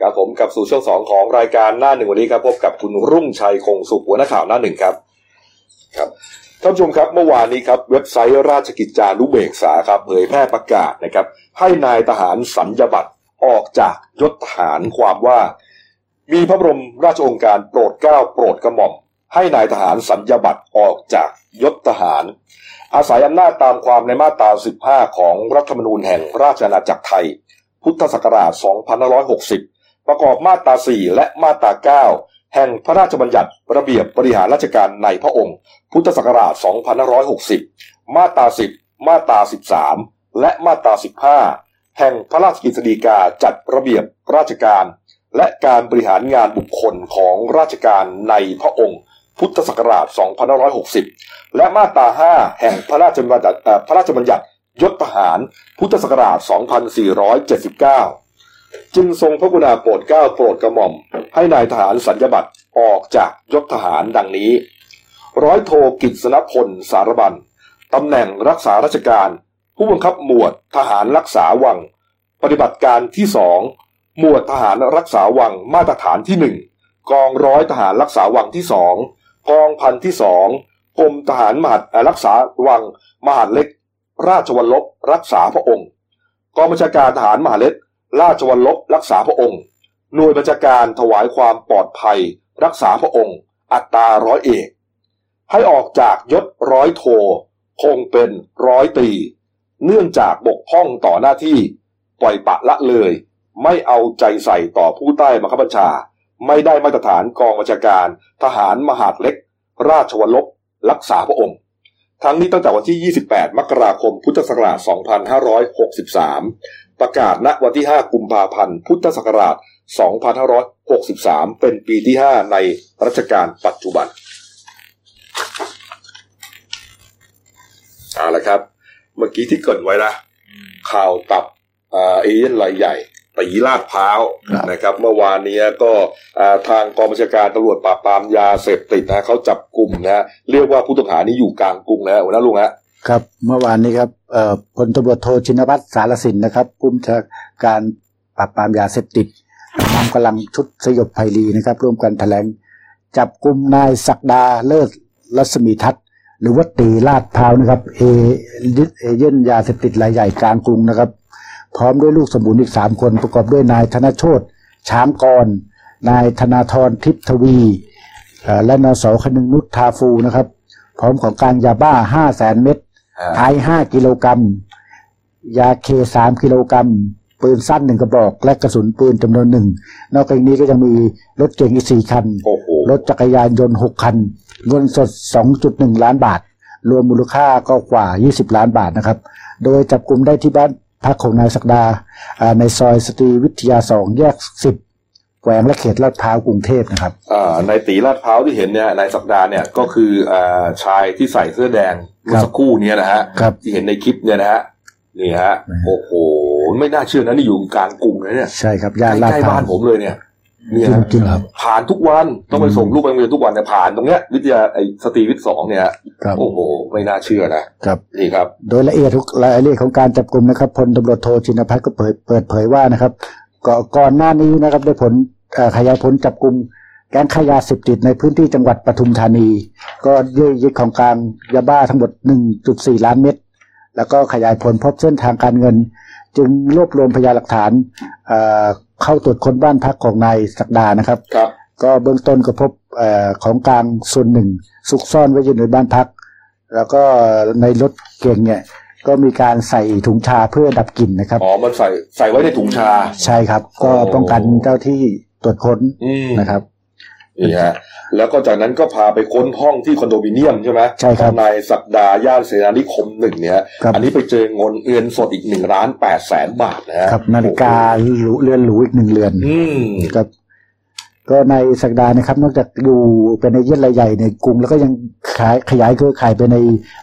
ครับผมกับสู่ช่วงสองของรายการหน้าหนึ่งวันนี้ครับพบกับคุณรุ่งชัยคงสุขหัวหน้าข่าวหน้าหนึ่งครับครับท่านผู้ชมครับเมื่อวานนี้ครับเว็บไซต์ราชกิจจานุเบกษาครับเผยแพร่ประกาศนะครับ ให้นายทหารสัญญบัตรออกจากยศทหารความว่า มีพระบรมราชโองการโปรดเกล้าโปรดกระหม่อม ให้นายทหารสัญญบัตรออกจากยศทหาร อาศัยอำนาจตามความในมาตรา 15 ของรัฐธรรมนูญแห่งราชอาณาจักรไทย พุทธศักราช 2560 ประกอบมาตรา 4 และมาตรา 9 แห่งพระราชบัญญัติระเบียบบริหารราชการในพระองค์ พุทธศักราช 2560 มาตรา 10 มาตรา 13 และมาตรา 15 แห่งพระราชกฤษฎีกาจัดระเบียบราชการ และการบริหารงานบุคคลของราชการในพระองค์ พุทธศักราช 2560 และมาตรา 5 แห่งพระราชบัญญัติพระราชบัญญัติยศทหาร พุทธศักราช 2479 จึงทรงพระกุณาโปรดเกล้าโปรดกระหม่อม ให้นายทหารสัญญบัตรออกจากยศทหารดังนี้ ร้อยโทกิษณพลสารบันตำแหน่งรักษาราชการ ผู้บังคับหมวดทหารรักษาวัง ปฏิบัติการที่สองหมวดทหารรักษาวังมาตรฐานที่หนึ่งกองร้อยทหารรักษาวังที่สองกองพันที่สองกรมทหารมหาดรักษาวังมหาดเล็ก ราชวัลลบรักษาพระองค์ กองบัญชาการทหารมหาเล็ก ราชวัลลบรักษาพระองค์ หน่วยบัญชาการถวายความปลอดภัย รักษาพระองค์ อัตราร้อยเอก ให้ออกจากยศร้อยโทคงเป็นร้อยตรีเนื่องจากบกพร่องต่อหน้าที่ ปล่อยปะละเลย ไม่เอาใจใส่ต่อผู้ใต้บังคับบัญชา ไม่ได้มาตรฐานกองบัญชาการ ทหารมหาดเล็ก ราชวัลลบรักษาพระองค์ ทั้งนี้ตั้งแต่วันที่ 28 มกราคม พุทธศักราช 2563 ประกาศณวันที่ 5 กุมภาพันธ์ พุทธศักราช 2563 เป็นปีที่ 5 ในรัชกาลปัจจุบันเอาละครับ เมื่อกี้ที่เกริดไว้นะ ข่าวตับอ่าเอเย่นรายใหญ่ตีลาดพร้าวครับนะครับ เมื่อวานนี้ก็อ่าทางกองบัญชาการตำรวจปราบปรามยาเสพติดนะเขาจับกลุ่มนะเรียกว่าผู้ต้องหานี้อยู่กลางกรุงนะหัวหน้าลุงฮะ ครับเมื่อวานนี้ครับพลตำรวจโทชินวัตรสารสินนะครับผู้บัญชาการปราบปรามยาเสพติดนำกำลังชุดสยบภัยรีนะครับ ร่วมกันแถลง จับกลุ่มนายศักดาเลิศรัศมีทัศน์หรือว่าตีลาดพร้าวนะครับเอเอเย่นยาเสพติดรายใหญ่กลางกรุงนะครับ พร้อมด้วยลูกสมุนอีกสามคนประกอบด้วยนายธนโชตช้างกร นายธนาธรทิพทวี และนสคนึงนุชทาฟูนะครับ พร้อมของกลารยาบ้าห้าแสนเม็ด ไอห้ากิโลกรัม ยาเคสามกิโลกรัม ปืนสั้นหนึ่งกระบอก และกระสุนปืนจำนวนหนึ่ง นอกจากนี้ก็ยังมีรถเก๋งอีกสี่คันโอ้โหรถจักรยานยนต์หกคัน เงินสดสองจุดหนึ่งล้านบาท รวมมูลค่าก็กว่า20ล้านบาทนะครับ โดยจับกลุ่มได้ที่บ้านพักของนายศักดาอ่าในซอยสตรีวิทยาสองแยกสิบ แขวงและเขตลาดพร้าวกรุงเทพนะครับอ่าในตีลาดพร้าวที่เห็นเนี่ยนายสัปดาห์เนี่ยก็คืออ่าชายที่ใส่เสื้อแดงเมื่อสักครู่เนี้นะฮะครับที่เห็นในคลิปเนี่ยนะฮะนี่ฮะนะฮะโอ้โหไม่น่าเชื่อนะนี่อยู่กลางกรุงเลยเนี่ยใช่ครับย่านลาดใกล้พๆร้าบ้าวนผมเลยเนี่ยเนี่ยจริงๆครับผ่านทุกวันต้องไปส่งลูกไปโรงเรียนทุกวันเนี่ยผ่านตรงเนี้ยวิทยาไอสตรีวิทย์สองเนี่ยครับโอ้โหไม่น่าเชื่อนะครับนี่ครับ โดยละเอียดทุกรายละเอียดของการจับกลุ่มนะครับพลตำรวจโทชินพัฒน์ก็เปิดเปิดเผยว่านะครับ ก่อก่อนหน้านี้นะครับได้ผลเอ่อขยายผลจับกลุ่มแก๊งขายยาเสพติดในพื้นที่จังหวัดปทุมธานี ก็ได้ยึดของกลางยาบ้าทั้งหมด 1.4 ล้านเม็ดแล้วก็ขยายผลพบเส้นทางการเงิน จึงรวบรวมพยานหลักฐานเอ่อเข้าตรวจค้นบ้านพักของนายศักดานะครับครับก็เบื้องต้นก็พบเออของกลางส่วนหนึ่งซุกซ่อนไว้อยู่ในบ้านพัก แล้วก็ในรถเก่งเนี่ย ก็มีการใส่ถุงชาเพื่อดับกลิ่นนะครับอ๋อมันใส่ใส่ไว้ในถุงชา ใช่ครับ ก็โอ้ป้องกันเจ้าที่ตรวจค้นอืมนะครับนี่ฮะแล้วก็จากนั้นก็พาไปค้นห้องที่คอนโดมิเนียมใช่ไหมใช่ครับของนายศักดาย่านเสนานิคมหนึ่งเนี่ยครับอันนี้ไปเจอเงินเงินสดอีกหนึ่งล้านแปดแสนบาทนะฮะครับนาฬิกาหรูเรือนหรูอีกหนึ่งเรือนอืมครับ ก็ในสักดานะครับ นอกจากอยู่เป็นในเยี่ยนรายใหญ่ในกรุง แล้วก็ยังขายขยายเครือข่ายไปใน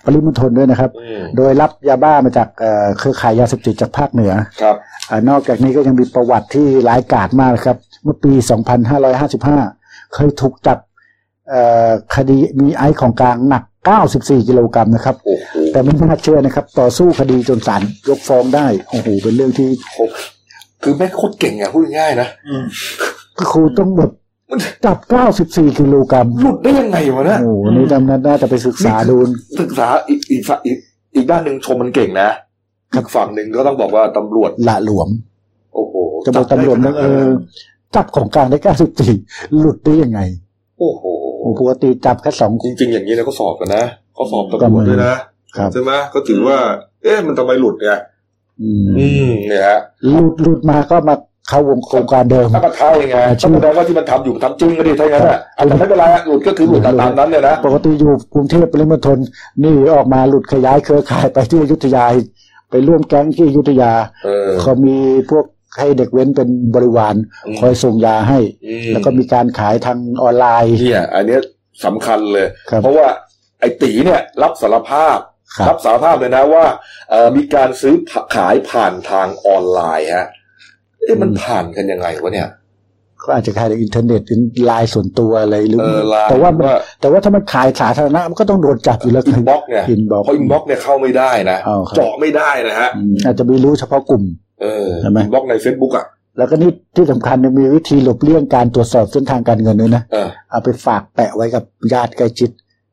ปริมณฑลด้วยนะครับอืมโดยรับยาบ้ามาจากเอ่อเครือข่ายยาเสพติดจากภาคเหนือครับอานอกจากนี้ก็ยังมีประวัติที่ร้ายกาจมากนะครับ เมื่อปี 2555 เคยถูกจับเอ่อคดีมีไอซ์ของกลางหนัก 94 กิโลกรัมนะครับโอ้โหแต่ไม่น่าเชื่อนะครับ ต่อสู้คดีจนศาลยกฟ้องได้ โอ้โห เป็นเรื่องที่ คือแม่งโคตรเก่งอะพูดง่ายๆนะ ครูต้องแบบจับ 94 กิโลกรัมหลุดได้ยังไงวะเนี่ยโอ้โหนี่ตำนั้นน่าจะไปศึกษาดูศึกษาอีกอีกฝั่งอีกอีกด้านหนึ่งชมมันเก่งนะอีกฝั่งหนึ่งก็ต้องบอกว่าตำรวจละหลวม โอ้โหจะบอกตำรวจนะเออจับของกลางได้ 94 หลุดได้ยังไง โอ้โหโอ้ปกติจับแค่สองจริง ๆ อย่างนี้นะเขาสอบกันนะเขาสอบตำรวจด้วยนะครับใช่ไหมก็ถือว่า เอ๊ะมันทำไมหลุดไงอืมอืมเนี่ยฮะหลุดหลุดมาก็มา เข้าวงโครงการเดิมถ้าก็เท่ายังไงชื่ต้องอแสดงว่าที่มันทำอยู่มันทำจริงก็ดีถ้าอย่างนั้นอะแต่ไม่เป็นไรอะหลุดก็คือหลุดตามนั้นเนี่ยนะปกติอยู่กรุงเทพปริมณฑลนี่ออกมาหลุดขยายเครือข่ายไปที่อยุธยาไปร่วมแก๊งที่อยุธยาเออเขามีพวกให้เด็กแว้นเป็นบริวารอืมคอยส่งยาให้อืมแล้วก็มีการขายทางออนไลน์เนี่ยอันเนี้ยสำคัญเลยครับเพราะว่าไอ้ตีเนี่ยรับสารภาพครับรับสารภาพเลยนะว่าเอ่อมีการซื้อขายผ่านทางออนไลน์ฮะ เอ๊ะมันผ่านกันยังไงวะเนี่ยก็อาจจะขายในอินเทอร์เน็ตหรือไลน์ส่วนตัวอะไรหรือเออไลน์แต่ว่ามันว่าแต่ว่าถ้ามันขายสาธารณะมันก็ต้องโดนจับอยู่แล้ว inbox เนี่ย inbox เพราะ inbox เนี่ยเข้าไม่ได้นะอ๋อครับเจาะไม่ได้นะฮะอาจจะไม่รู้เฉพาะกลุ่มเออใช่ไหมอินบ็อกใน Facebook อะแล้วก็นี่ที่สำคัญยังมีวิธีหลบเลี่ยงการตรวจสอบเส้นทางการเงินด้วยนะเออเอาไปฝากแปะไว้กับญาติใกล้ชิด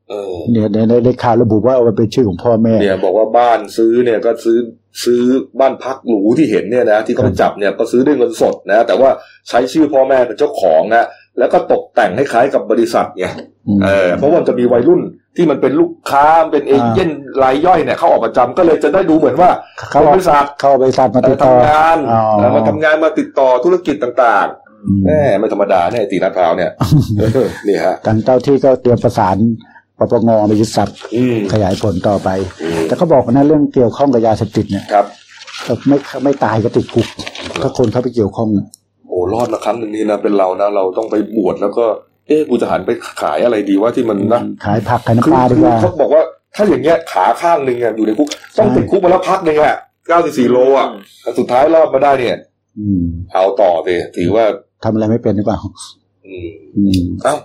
เออเนี่ยในในในข่าวระบุว่าเอาไปเป็นชื่อของพ่อแม่เนี่ยบอกว่าบ้านซื้อเนี่ยก็ซื้อ ซื้อบ้านพักหรูที่เห็นเนี่ยนะที่เขาไปจับเนี่ยก็ซื้อด้วยเงินสดนะแต่ว่าใช้ชื่อพ่อแม่เป็นเจ้าของนะแล้วก็ตกแต่งให้คล้ายกับบริษัทไงอืมเออเพราะว่ามันจะมีวัยรุ่นที่มันเป็นลูกค้าเป็นเอเย่นรายย่อยเนี่ยเข้าออกประจำก็เลยจะได้ดูเหมือนว่าเขาเป็นบริษัทเข้าบริษัทมาเอติอดต่อทำงานอ๋อเออมาทำงานมาติดต่อธุรกิจต่างอืมๆแหมไม่ธรรมดาเนี่ยไอ้ตีนัดพร้าวเนี่ยเออนี่ฮะทางเจ้าที่ก็เตรียมประสาน ปปงไปยึดทรัพย์อืม ขยายผลต่อไป อืม แต่ก็บอกนะเรื่องเกี่ยวข้องกับยาเสพติดเนี่ยครับก็ไม่ไม่ตายก็ติดคุกถ้าคนเข้าไปเกี่ยวข้องโอ้รอดมาครั้งหนึ่งนี่นะเป็นเรานะเราต้องไปบวชแล้วก็ เอ๊ะกูจะหันไปขายอะไรดีว่าที่มันนะขายผักขายคือน้ำปลาดีกว่า เขาบอกว่าถ้าอย่างเงี้ยขาข้างหนึ่งอะอยู่ในคุกต้องติดคุกมาแล้วพักหนึ่งอะเก้าสิบสี่โลอะแต่สุดท้ายรอดมาได้เนี่ย อืมเอาต่อสิถือว่าทำอะไรไม่เป็นหรือเปล่าอืมอืมเอ้า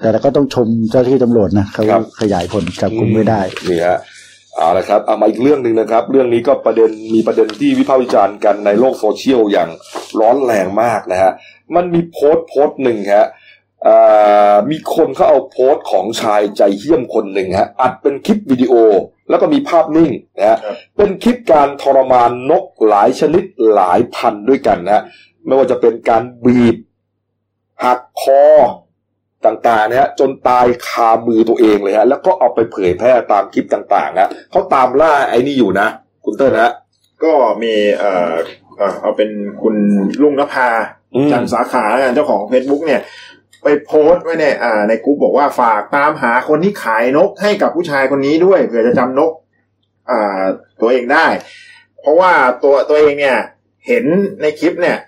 แต่เราก็ต้องชมเจ้าที่ตำรวจนะเขาครับขยายผลจับกุมไม่ได้นี่ฮะเอาละครับเอามาอีกเรื่องหนึ่งนะครับ เรื่องนี้ก็ประเด็นมีประเด็นที่วิพากษ์วิจารณ์กันในโลกโซเชียลอย่างร้อนแรงมากนะฮะมันมีโพสต์โพสต์หนึ่งฮะอ่ามีคนเขาเอาโพสต์ของชายใจเหี้ยมคนหนึ่งฮะอัดเป็นคลิปวิดีโอ แล้วก็มีภาพนิ่งนะฮะครับเป็นคลิปการทรมานนกหลายชนิดหลายพันด้วยกันนะฮะไม่ว่าจะเป็นการบีบ หักคอ ต่างๆนะฮะจนตายคามือตัวเองเลยฮะแล้วก็เอาไปเผยแพร่ตามคลิปต่างๆนะเขาตามล่าไอ้นี่อยู่นะ คุณเติ้ลนะก็มีเอ่อเอ่อเอาเป็นคุณลุงนภาอืมจันทร์สาขาแล้วกันเจ้าของ Facebook เนี่ยไปโพสต์ไว้ในอ่าในกลุ่มบอกว่าฝากตามหาคนที่ขายนกให้กับผู้ชายคนนี้ด้วยเผื่อจะจำนกอ่าตัวเองได้ เพราะว่าตัวตัวเองเนี่ยเห็นในคลิปเนี่ย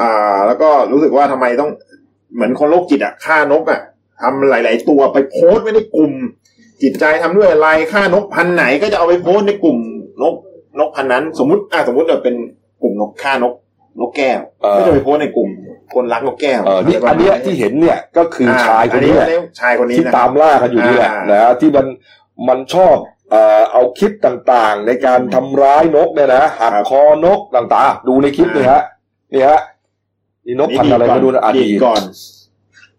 อ่าแล้วก็รู้สึกว่าทำไมต้อง เหมือนคนโรคจิตอะฆ่านกอะทำหลาย ๆ ตัวไปโพสต์ไว้ในกลุ่ม จิตใจทำด้วยอะไรฆ่านกพันธุ์ไหนก็จะเอาไปโพสต์ในกลุ่มนกนกพันธุ์นั้น สมมติอ่าสมมติเราเป็นกลุ่มนกฆ่านกนกแก้วเออก็จะไปโพสต์ในกลุ่มคนรักนกแก้วเออนี่อันเนี้ยที่เห็นเนี่ยก็คือชายคนนี้แหละอัชายคนนี้ที่นะตามล่ากันอยู่นี่แหละอ่านนะที่มันมันชอบเอ่อเอาคลิปต่างๆ ในการทำร้ายนกเนี่ยนะหักคอนกต่างๆ ดูในคลิปนี่ฮะนี่ฮะ นี่นกพันธุ์อะไรมาดูนะอะดีดีดก่อน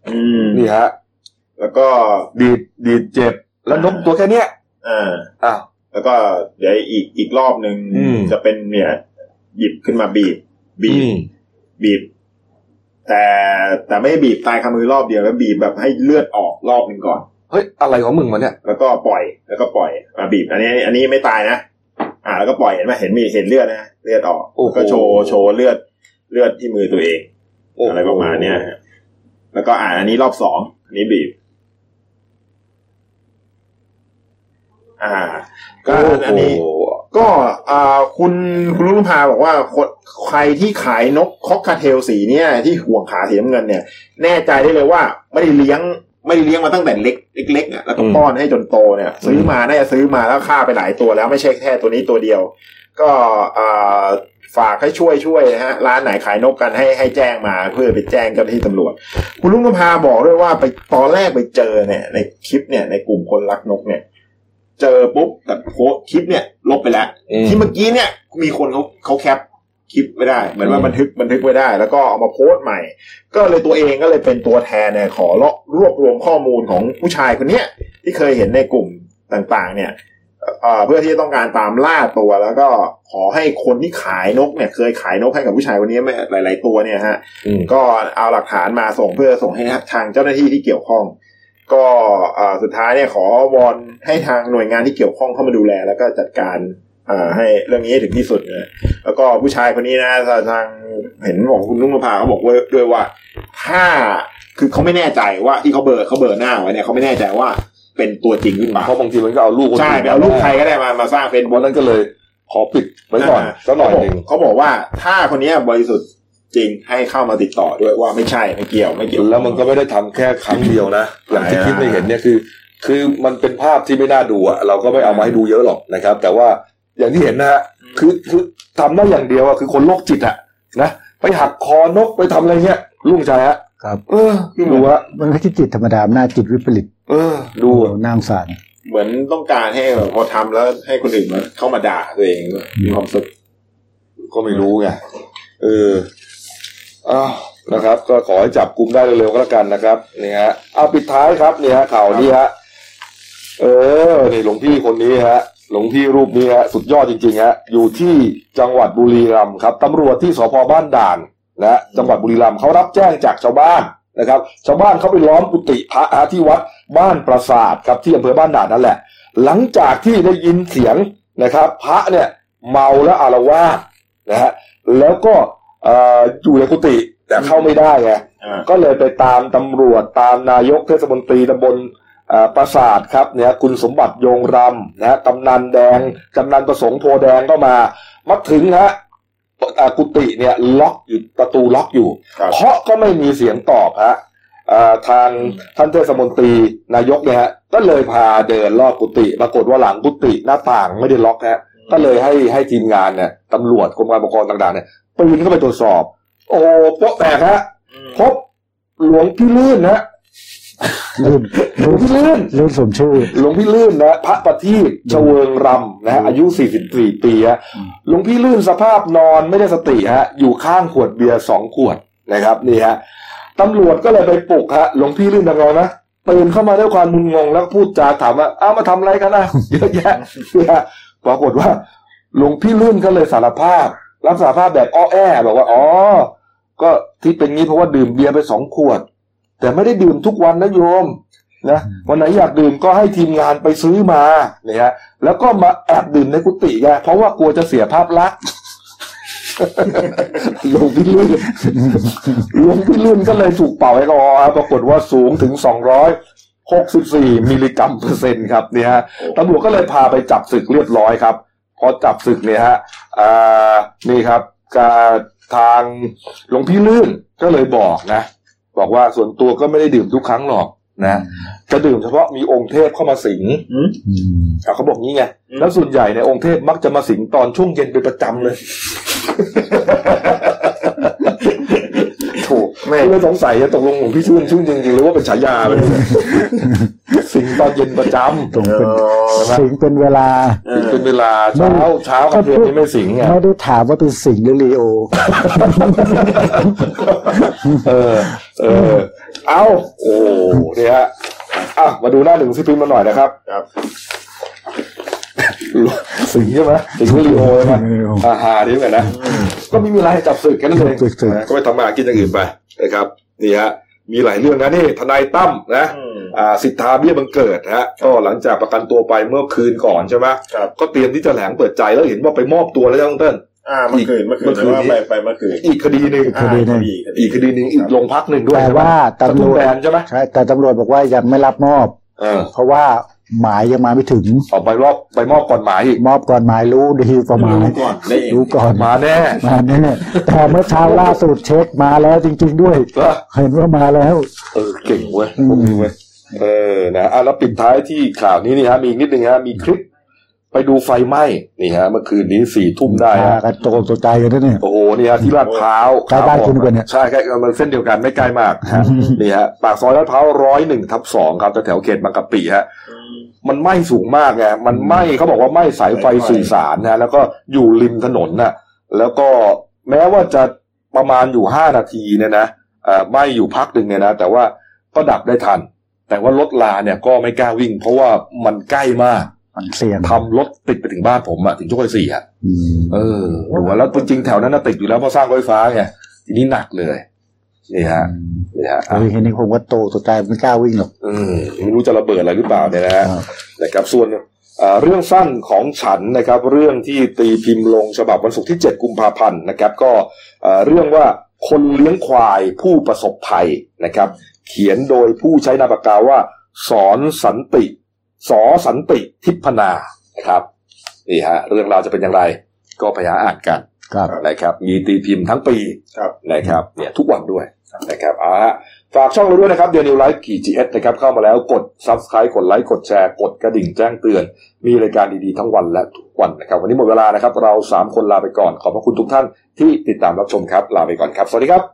อืมนี่ฮะ แล้วก็ดีดดีดเจ็บ แล้วนกตัวแค่เนี้ยอ่าอ้าวแล้วก็เดี๋ยวอีกอีกรอบหนึ่งอืมจะเป็นเนี่ย หยิบขึ้นมาบีบ บีบอืมบีบ แต่แต่ไม่บีบตายคามือรอบเดียวแล้วบีบแบบให้เลือดออกรอบหนึ่งก่อนเฮ้ยอะไรของมึงวะเนี่ยแล้วก็ปล่อยแล้วก็ปล่อยมาบีบ อันนี้ อันนี้ไม่ตายนะอ่า แล้วก็ปล่อยเห็นไหมเห็นมีเห็นเลือดนะเลือดออกโอ้โหแล้วก็โชว์โชว์เลือดเลือดที่มือตัวเองโโห อะไรประมาณเนี้ยฮะแล้วก็อ่าอันนี้รอบสองอันนี้บีบ อ่า ก็อันนี้โโหก็อ่าคุณคุณลุงพาบอกว่าคนใครที่ขายนกคอกคาเทลสีเนี่ยที่ห่วงขาสีน้ำเงินเนี่ย แน่ใจได้เลยว่าไม่ได้เลี้ยง ไม่ได้เลี้ยงมาตั้งแต่เล็กเล็กๆอะแล้วก็ป้อนให้จนโตเนี่ย ซื้อมาน่าจะซื้อมาแล้วฆ่าไปหลายตัวแล้วไม่ใช่แค่ตัวนี้ตัวเดียว ก็อ่าฝากให้ช่วยช่วยนะฮะร้านไหนขายนกกันให้ให้แจ้งมาเพื่อไปแจ้งเจ้าหน้าที่ตำรวจ คุณลุงนภาบอกด้วยว่าไปตอนแรกไปเจอเนี่ย ในคลิปเนี่ยในกลุ่มคนรักนกเนี่ยเจอปุ๊บแต่โพสต์คลิปเนี่ยลบไปแล้วอืมที่เมื่อกี้เนี่ยมีคนเขาเขาแคป คลิปไว้ได้ เหมือนว่าบันทึกบันทึกไว้ได้ แล้วก็เอามาโพสต์ใหม่ ก็เลยตัวเองก็เลยเป็นตัวแทนเนี่ยขอรวบรวมข้อมูลของผู้ชายคนเนี้ยที่เคยเห็นในกลุ่มต่างๆ เนี่ยเอ่อเพื่อที่จะต้องการตามล่าตัวแล้วก็ขอให้คนที่ขายนกเนี่ย เคยขายนกให้กับผู้ชายคนนี้ไม่หลาย ๆ ตัวเนี่ยฮะอืมก็เอาหลักฐานมาส่งเพื่อส่งให้ทางเจ้าหน้าที่ที่เกี่ยวข้อง ก็เอ่อสุดท้ายเนี่ยขอวอนให้ทางหน่วยงานที่เกี่ยวข้องเข้ามาดูแล แล้วก็จัดการเอ่อ ให้เรื่องนี้ให้ถึงที่สุดนะแล้วก็ผู้ชายคนนี้นะทางเห็นบอกคุณนุ่งนภาเขาบอกว่าด้วยว่า ถ้าคือเขาไม่แน่ใจว่าที่เขาเบลอร์เขาเบลอร์หน้าไว้เนี่ยเขาไม่แน่ใจว่าเป็นตัวจริงหรือเปล่าเพราะบางทีมันก็เอาลูกคนใช่อื่นไปเอารูปใครก็ได้มามาสร้างเฟซวับุ๊นกนั้นก็เลย ขอปิดไว้ก่อนสักหน่อยหนึ่งเขาบอกว่าถ้าคนเนี้ยบริสุทธิ์จริงให้เข้ามาติดต่อด้วยว่าไม่ใช่ไม่เกี่ยวไม่เกี่ยวแล้วมันก็ไม่ได้ทำแค่ครั้งเดียวนะอย่างที่อ่าคิดไม่เห็นเนี่ยคือ คือมันเป็นภาพที่ไม่น่าดูอะเราก็ไม่เอามาให้ดูเยอะหรอกนะครับ แต่ว่า อย่างที่เห็นนะฮะคือคือทำได้อย่างเดียวอะคือคนโรคจิตอะนะไปหักคอนกไปทำอะไรเงี้ยลุงชายฮะครับ เออดูฮะมันไม่ใช่จิตธรรมดามันน่าจิตวิปริต เออ ดูอะน่าสงสารเหมือนต้องการให้แบบพอทำแล้วให้คนอื่นมาเข้ามาด่าตัวเองด้วยมีความสุขก็ไม่รู้ไงเอออ้าวนะครับ ก็ขอให้จับกลุ่มได้เร็วๆก็แล้วกันนะครับนี่ฮะเอาปิดท้ายครับนี่ฮะข่าวนี้ฮะเออนี่หลวงพี่คนนี้ฮะ หลวงพี่รูปนี้ฮะสุดยอดจริงๆฮะอยู่ที่จังหวัดบุรีรัมย์ครับตำรวจที่สพบ้านด่านนะจังหวัดบุรีรัมย์เขารับแจ้งจากชาวบ้านนะครับ ชาวบ้านเขาไปล้อมกุฏิพระฮะที่วัดบ้านปราสาทครับที่อำเภอบ้านด่านนั่นแหละ หลังจากที่ได้ยินเสียงนะครับ พระเนี่ยเมาแล้วอารวาสนะฮะแล้วก็เอ่ออยู่ในกุฏิแต่เข้าไม่ได้ไงอ่าก็เลยไปตามตำรวจตามนายกเทศมนตรีตำบลเอ่อ ปราสาทครับเนี่ยคุณสมบัติโยงรำนะฮะกำนันแดงกำนันประสงค์โพแดงก็มา มาถึงฮะอ่ากุฏิเนี่ยล็อกอยู่ประตูล็อกอยู่ครับเคาะก็ไม่มีเสียงตอบฮะอ่าทางท่านเทศมนตรีนายกเนี่ยฮะก็เลยพาเดินรอบกุฏิปรากฏว่าหลังกุฏิหน้าต่างไม่ได้ล็อกฮะก็เลยให้ให้ทีมงานเนี่ยตำรวจกรมการปกครองต่างๆเนี่ยปีนเข้าไปตรวจสอบ โอ้โป๊ะแตกฮะพบหลวงพี่ลื่นนะ ลื่นหลวงพี่ลื่นลื่นสมชื่อหลวงพี่ลื่นนะพระประทีปเฉวิงรำนะฮะอายุ 44 ปีฮะอืมหลวงพี่ลื่นสภาพนอนไม่ได้สติฮะ อยู่ข้างขวดเบียร์สองขวดนะครับนี่ฮะตำรวจก็เลยไปปลุกฮะหลวงพี่ลื่นทำไงนะตื่นเข้ามาด้วยความมึนงงแล้วก็พูดจาถามว่าอ้าวมาทำอะไรกันนะเยอะแยะเนี่ยฮะปรากฏว่าหลวงพี่ลื่นก็เลยสารภาพ รับสารภาพแบบอ้อแอบอกว่าอ๋อก็ที่เป็นงี้เพราะว่าดื่มเบียร์ไปสองขวด แต่ไม่ได้ดื่มทุกวันนะโยมนะวันไหนอยากดื่มก็ให้ทีมงานไปซื้อมาเนี่ยฮะแล้วก็มาแอบดื่มในกุฏิไงเพราะว่ากลัวจะเสียภาพลักษณ์หลวงพี่ลื่นหลวงพี่ลื่นก็เลยถูกเป่าแอลกอฮอล์ครับปรากฏว่าสูงถึงสองร้อยหกสิบสี่มิลลิกรัมเปอร์เซ็นต์ครับเนี่ยฮะตำรวจก็เลยพาไปจับศึกเรียบร้อยครับ พอจับศึกเนี่ยฮะอ่านี่ครับการทางหลวงพี่ลื่นก็เลยบอกนะ บอกว่าส่วนตัวก็ไม่ได้ดื่มทุกครั้งหรอกนะจะดื่มเฉพาะมีองค์เทพเข้ามาสิงอืมอะเขาบอกงี้ไงแล้วส่วนใหญ่ในยองค์เทพมักจะมาสิงตอนช่วงเย็นเป็นประจำเลย ถูกไม่เลยสงสัยจะตกลงหลวงพี่ชื่นชื่นจริงๆหรือว่าเป็นฉายาไปเลยสิงตอนเย็นประจำตรงเป็นอ๋อสิงเป็นเวลาสิงเป็นเวลาเช้าเช้ากับเย็นนี่ไม่สิงไงไม่ได้ถามว่าเป็นสิงหรือลีโอเออเออเอาโอ้เนี่ยฮะอะมาดูหน้าหนึ่งซิพิมพ์มาหน่อยนะครับครับ สิงใช่ไหมสิงห์ลีโอใช่ไหมอาหาดีเหมือนกันนะ ก็ไม่มีอะไรให้จับศึกกันเลยจับศึกนะก็ไปทำมาหากินอย่างอื่นไปนะครับนี่ฮะมีหลายเรื่องนะนี่ทนายตั้มนะอืมอ่าสิทธาเบี้ยบังเกิดฮะก็หลังจากประกันตัวไปเมื่อคืนก่อนใช่ไหมครับก็เตรียมที่จะแถลงเปิดใจแล้วเห็นว่าไปมอบตัวแล้วจ้าต้องเติ้ลอ่าเมื่อคืนเมื่อคืนเมื่อคืนว่านี้ไปไปเมื่อคืนอีกคดีหนึ่งคดีหนึ่งอ่าอีกคดีหนึ่งอีกโรงพักหนึ่งด้วยแต่ใช่ไหมว่าตำตำรรววจจแบนใช่ไหมใช่แต่ตำรวจบอกว่ายังไม่รับมอบเออเพราะว่า หมายยังมาไม่ถึงออกไปรอบไปมอบก่อนหมายอีกมอบก่อนหมายรู้ดีกว่าหมายรู้ก่อนได้เองรู้ก่อนมาแน่มาแน่แต่เมื่อเช้าล่าสุดเช็คมาแล้วจริง ๆ ด้วยเหรอเห็นว่ามาแล้ว เออเก่งเว้ยอืมพวกนี้เว้ยเออนะอะแล้วปิดท้ายที่ข่าวนี้นี่ฮะมีอีกนิดนึงฮะมีคลิปไปดูไฟไหม้นี่ฮะเมื่อคืนนี้สี่ทุ่มได้พาฮะกันตกอกตกใจกันนะเนี่ยโอ้โหนี่ฮะที่ลาดพร้าวใกล้บ้านคุณกันเนี่ยใช่ใกล้มันเส้นเดียวกันไม่ใกล้มากฮะนี่ฮะปากซอยลาดพร้าวร้อยหนึ่งทับสองครับแถวๆเขตบางกะปิฮะ มันไหม้สูงมากไงมันไหม้เขาบอกว่าไหม้สายไฟสื่อสารนะแล้วก็อยู่ริมถนนน่ะแล้วก็แม้ว่าจะประมาณอยู่ห้านาทีเนี่ยนะเอ่อไหม้อยู่พักหนึ่งเนี่ยนะ แต่ว่าก็ดับได้ทัน แต่ว่ารถลาเนี่ยก็ไม่กล้าวิ่ง เพราะว่ามันใกล้มากมันเสี่ยงทำรถติดไปถึงบ้านผมอะถึงโชคชัยสี่อะอืมเออดูว่าแล้วจริงๆแถวนั้นน่ะติดอยู่แล้วเพราะสร้างรถไฟฟ้าไงทีนี้หนักเลย นี่ฮะนี่ฮะเออเห็นนี่ผมว่าโตตกใจไม่กล้าวิ่งหรอกอืมไม่รู้จะระเบิดอะไรหรือเปล่าเนี่ยนะฮะครับนะครับส่วนเอ่อเรื่องสั้นของฉันนะครับ เรื่องที่ตีพิมพ์ลงฉบับวันศุกร์ที่ 7 กุมภาพันธ์นะครับ ก็เอ่อเรื่องว่าคนเลี้ยงควายผู้ประสบภัยนะครับ เขียนโดยผู้ใช้นามปากกาว่า สอนสันติสอสันติทิพนานะครับนี่ฮะเรื่องราวจะเป็นอย่างไร ก็ไปหาอ่านกันครับนะครับ มีตีพิมพ์ทั้งปีครับนะครับเนี่ยทุกวันด้วย นะครับเอาละฝากช่องเราด้วยนะครับ Dailynews Live กีจีเอสนะครับเข้ามาแล้วกด subscribe กดไลค์กดแชร์กดกระดิ่งแจ้งเตือน มีรายการดีๆทั้งวันและทุกวันนะครับ วันนี้หมดเวลานะครับ เราสามคนลาไปก่อนขอบพระคุณทุกท่านที่ติดตามรับชมครับ ลาไปก่อนครับ สวัสดีครับ